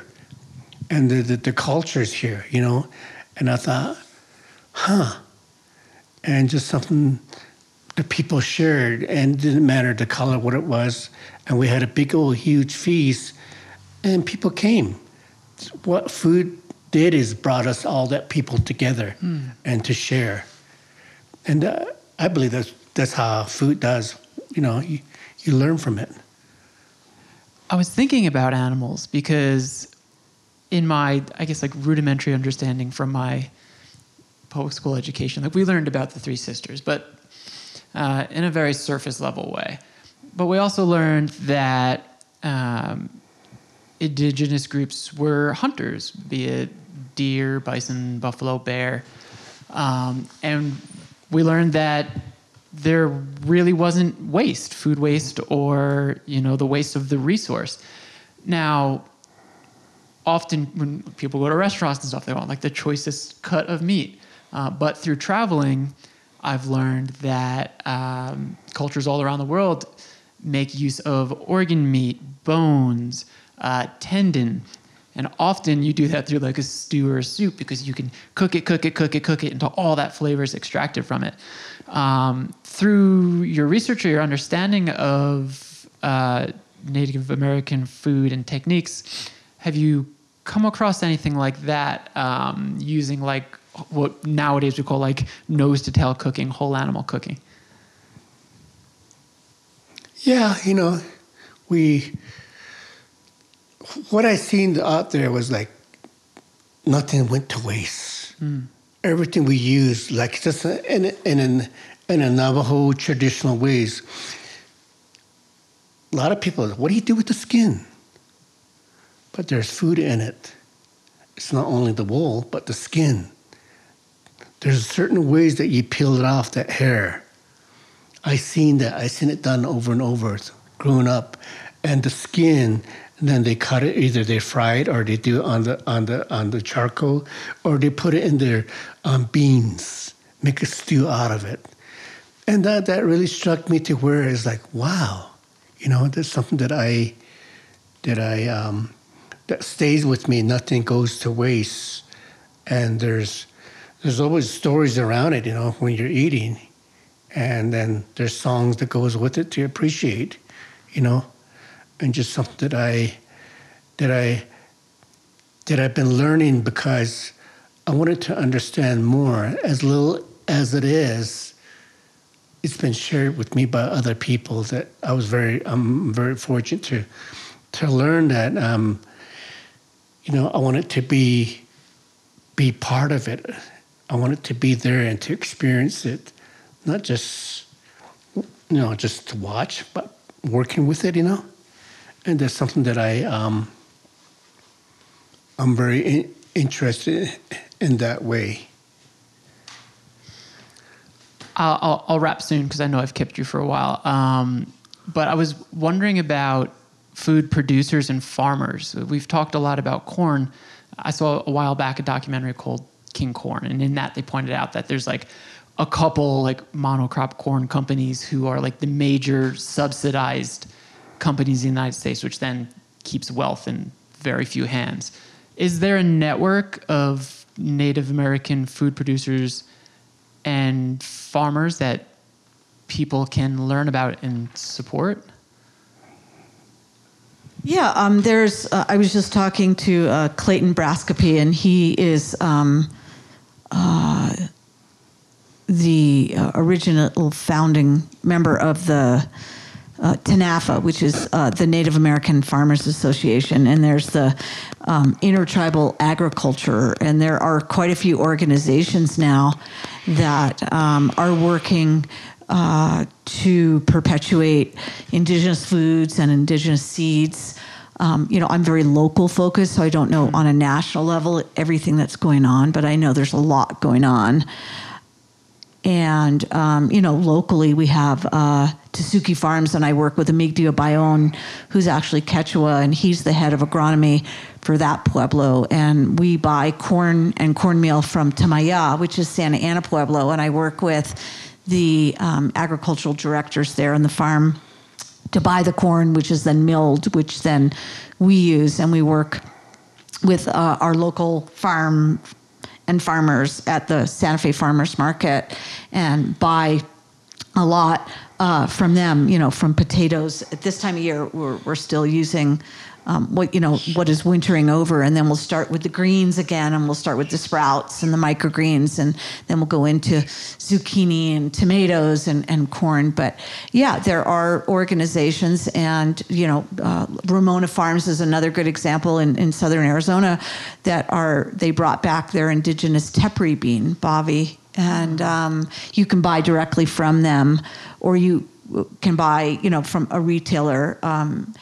And the, the, the culture's here, you know. And I thought, huh. And just something the people shared, and it didn't matter the color, what it was. And we had a big old huge feast, and people came. What food did is brought us all that people together and to share. And uh, I believe that's that's how food does. You know, you, you learn from it. I was thinking about animals because, in my, I guess, like rudimentary understanding from my public school education, like we learned about the three sisters, but uh, in a very surface level way. But we also learned that um, indigenous groups were hunters, be it deer, bison, buffalo, bear. Um, and we learned that there really wasn't waste, food waste, or you know the waste of the resource. Now, often when people go to restaurants and stuff, they want like the choicest cut of meat. Uh, but through traveling, I've learned that um, cultures all around the world make use of organ meat, bones, uh, tendon, and often you do that through like a stew or a soup because you can cook it, cook it, cook it, cook it until all that flavor is extracted from it. Um, through your research or your understanding of uh, Native American food and techniques, have you come across anything like that um, using like what nowadays we call like nose to tail cooking, whole animal cooking? Yeah, you know, we. What I seen out there was like nothing went to waste. Everything we use, like just in in in, in a Navajo traditional ways. A lot of people, what do you do with the skin? But there's food in it. It's not only the wool, but the skin. There's certain ways that you peel it off that hair. I seen that. I seen it done over and over, growing up, and the skin. And then they cut it. Either they fry it, or they do it on the on the on the charcoal, or they put it in their um, beans, make a stew out of it. And that that really struck me to where it's like, wow, you know, that's something that I that I um, that stays with me. Nothing goes to waste, and there's there's always stories around it. You know, when you're eating, and then there's songs that goes with it to appreciate. You know, and just something that I that I that I've been learning because I wanted to understand more. As little as it is, it's been shared with me by other people that I was very I'm very fortunate to to learn that um, you know I wanted to be be part of it. I wanted to be there and to experience it, not just you know just to watch, but working with it. You know, and that's something that I um, I'm very in, interested in that way. I'll, I'll, wrap soon because I know I've kept you for a while. Um, but I was wondering about food producers and farmers. We've talked a lot about corn. I saw a while back a documentary called King Corn, and in that they pointed out that there's like a couple like monocrop corn companies who are like the major subsidized companies in the United States, which then keeps wealth in very few hands. Is there a network of Native American food producers and farmers that people can learn about and support? Yeah, um, there's. Uh, I was just talking to uh, Clayton Brascoupé, and he is um, uh, the uh, original founding member of the uh, TANAFA, which is uh, the Native American Farmers Association, and there's the um, Intertribal Agriculture, and there are quite a few organizations now that um, are working uh, to perpetuate indigenous foods and indigenous seeds. Um, you know, I'm very local focused, so I don't know on a national level everything that's going on, but I know there's a lot going on. And, um, you know, locally we have uh, Tesuque Farms, and I work with Emigdio Ballon, who's actually Quechua, and he's the head of agronomy for that Pueblo. And we buy corn and cornmeal from Tamaya, which is Santa Ana Pueblo, and I work with the um, agricultural directors there on the farm to buy the corn, which is then milled, which then we use, and we work with uh, our local farm and farmers at the Santa Fe Farmers Market and buy a lot uh, from them, you know, from potatoes. At this time of year, we're, we're still using um, what, you know, what is wintering over. And then we'll start with the greens again, and we'll start with the sprouts and the microgreens, and then we'll go into zucchini and tomatoes and, and corn. But yeah, there are organizations, and, you know, uh, Ramona Farms is another good example in, in southern Arizona that are, they brought back their indigenous tepary bean, Bavi, and um, you can buy directly from them, or you can buy, you know, from a retailer, um,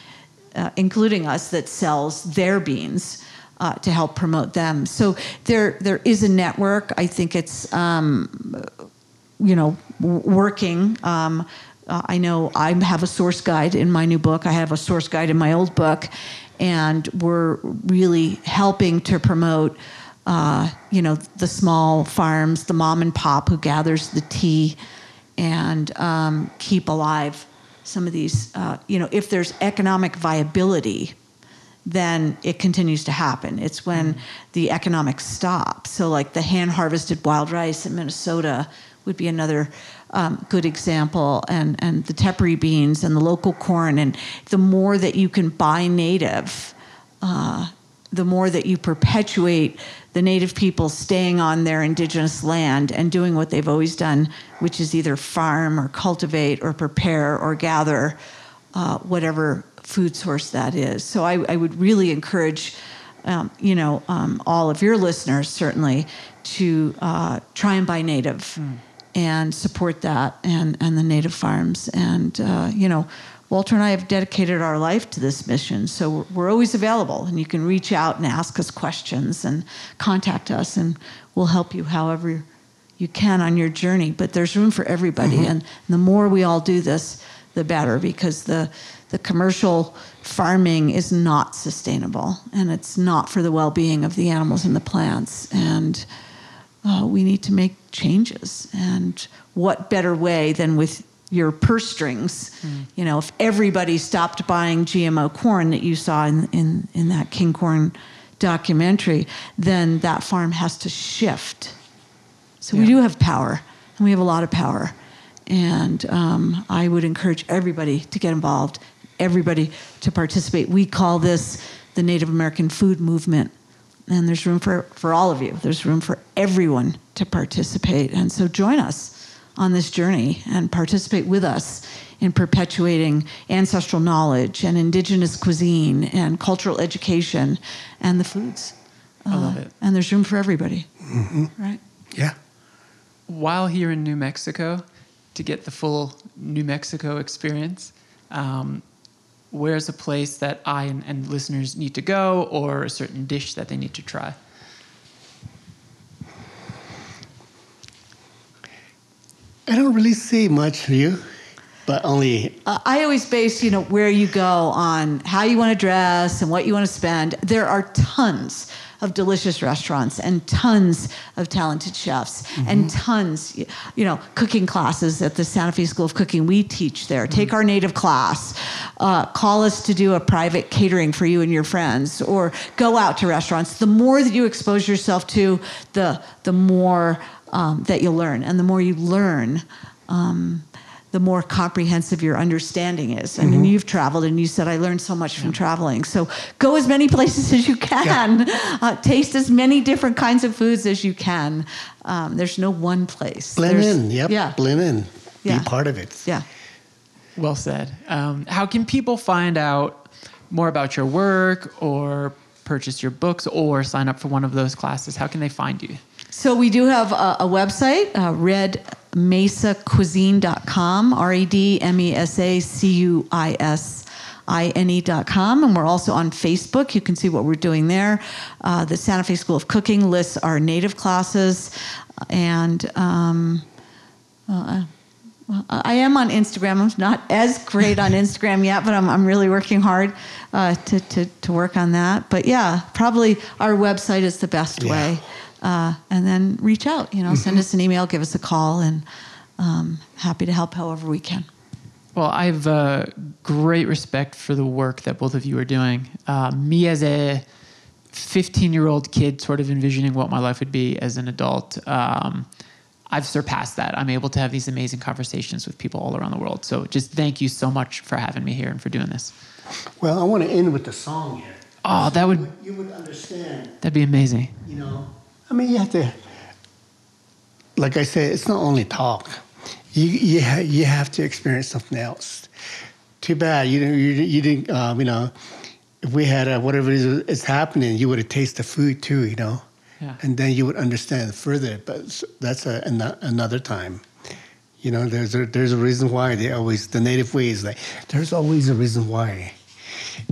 uh, including us, that sells their beans. Uh, to help promote them, so there there is a network. I think it's um, you know working. Um, uh, I know I have a source guide in my new book. I have a source guide in my old book, and we're really helping to promote uh, you know, the small farms, the mom and pop who gathers the tea and um, keep alive some of these. Uh, you know, if there's economic viability, then it continues to happen. It's when the economics stop. So, like the hand harvested wild rice in Minnesota would be another um, good example, and, and the tepary beans and the local corn. And the more that you can buy native, uh, the more that you perpetuate the native people staying on their indigenous land and doing what they've always done, which is either farm or cultivate or prepare or gather uh, whatever food source that is. So I, I would really encourage, um, you know, um, all of your listeners certainly to uh, try and buy native. Mm. And support that and, and the native farms. And, uh, you know, Walter and I have dedicated our life to this mission, so we're always available, and you can reach out and ask us questions and contact us, and we'll help you however you can on your journey. But there's room for everybody, and the more we all do this, the better, because the the commercial farming is not sustainable, and it's not for the well-being of the animals and the plants, and uh, we need to make changes. And what better way than with your purse strings? You know, if everybody stopped buying GMO corn that you saw in, in, in that King Corn documentary, then that farm has to shift. So we do have power, and we have a lot of power. And um, I would encourage everybody to get involved, everybody to participate. We call this the Native American food movement. And there's room for, for all of you. There's room for everyone to participate. And so join us on this journey and participate with us in perpetuating ancestral knowledge and indigenous cuisine and cultural education and the foods. I love Uh, it. And there's room for everybody. Mm-hmm. Right? Yeah. while here in New Mexico to get the full New Mexico experience. Um, where's a place that I and, and listeners need to go, or a certain dish that they need to try? I don't really see much of you, but only Uh, I always base, you know, where you go on how you want to dress and what you want to spend. There are tons of delicious restaurants and tons of talented chefs and tons, you know, cooking classes at the Santa Fe School of Cooking. We teach there. Take our native class. Uh, call us to do a private catering for you and your friends, or go out to restaurants. The more that you expose yourself to, the the more um, that you'll learn, and the more you learn. Um, the more comprehensive your understanding is. I mean, you've traveled and you said, I learned so much from traveling. So go as many places as you can, uh, taste as many different kinds of foods as you can. Um, there's no one place. blend There's- in. Yep. Yeah. Blend in. Yeah. Be part of it. Yeah. Well said. Um, how can people find out more about your work, or purchase your books, or sign up for one of those classes? How can they find you? So we do have a, a website, uh, redmesacuisine.com, R-E-D-M-E-S-A-C-U-I-S-I-N-E.com. And we're also on Facebook. You can see what we're doing there. Uh, the Santa Fe School of Cooking lists our native classes. And um, well, I am on Instagram. I'm not as great on Instagram yet, but I'm, I'm really working hard uh, to, to, to work on that. But yeah, probably our website is the best Yeah. way. Uh, and then reach out, you know, send us an email, give us a call, and um, happy to help however we can. Well, I have uh, great respect for the work that both of you are doing. Uh, me, as a 15 year old kid, sort of envisioning what my life would be as an adult, um, I've surpassed that. I'm able to have these amazing conversations with people all around the world. So just thank you so much for having me here and for doing this. Well, I want to end with the song here. Oh, that would You would understand, that'd be amazing. you know. I mean, you have to, like I said, it's not only talk. You you, ha- you have to experience something else. Too bad you didn't you, you didn't um, you know. If we had uh, whatever it is is happening, you would have tasted the food too, you know, Yeah. and then you would understand further. But that's a, ano- another time. You know, there's a, there's a reason why they always the native way is like there's always a reason why.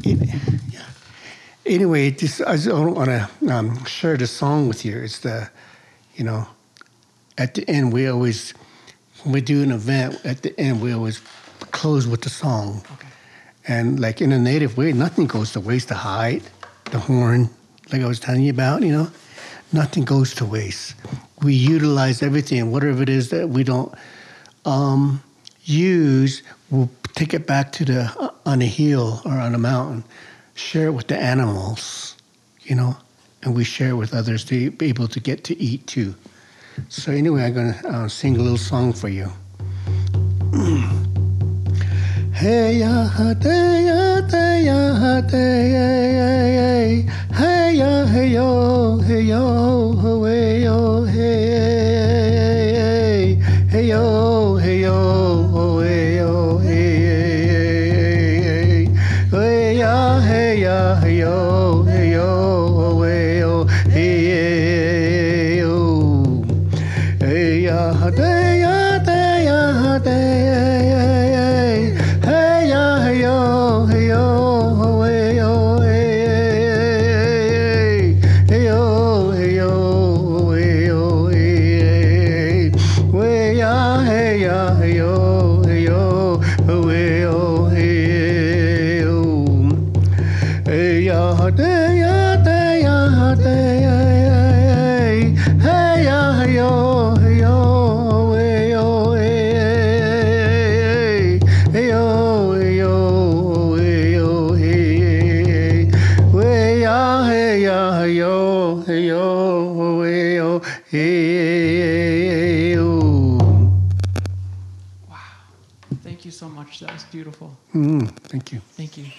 It-. Anyway, just I just want to um, share the song with you. It's the, you know, at the end we always when we do an event at the end we always close with the song. Okay. And like in a native way, nothing goes to waste. The hide, the horn, like I was telling you about, you know, nothing goes to waste. We utilize everything, whatever it is that we don't um, use, we'll take it back to the uh, on a hill or on a mountain, share it with the animals, you know, and we share it with others to be able to get to eat too. So anyway, I'm gonna uh, sing a little song for you. Hey ya ha day ya day ya ha day hey hey ya hey yo hey yo hey yo hey hey hey yo yo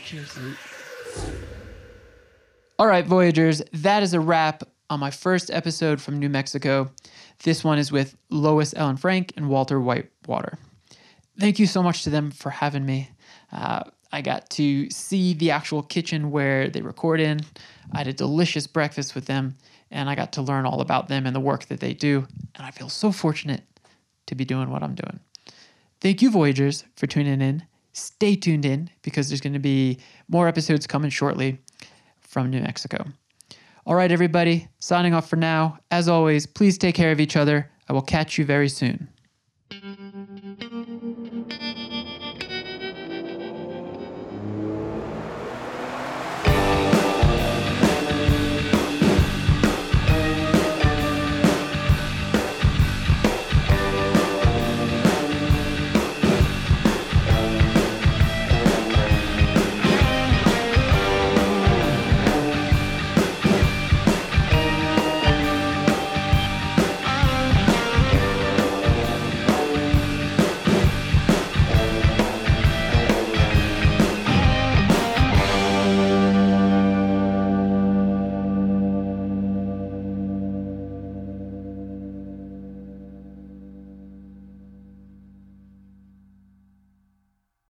Cheers. All right, Voyagers, that is a wrap on my first episode from New Mexico. This one is with Lois Ellen Frank and Walter Whitewater. Thank you so much to them for having me. Uh, I got to see the actual kitchen where they record in. I had a delicious breakfast with them, and I got to learn all about them and the work that they do. And I feel so fortunate to be doing what I'm doing. Thank you, Voyagers, for tuning in. Stay tuned in because there's going to be more episodes coming shortly from New Mexico. All right, everybody, signing off for now. As always, please take care of each other. I will catch you very soon.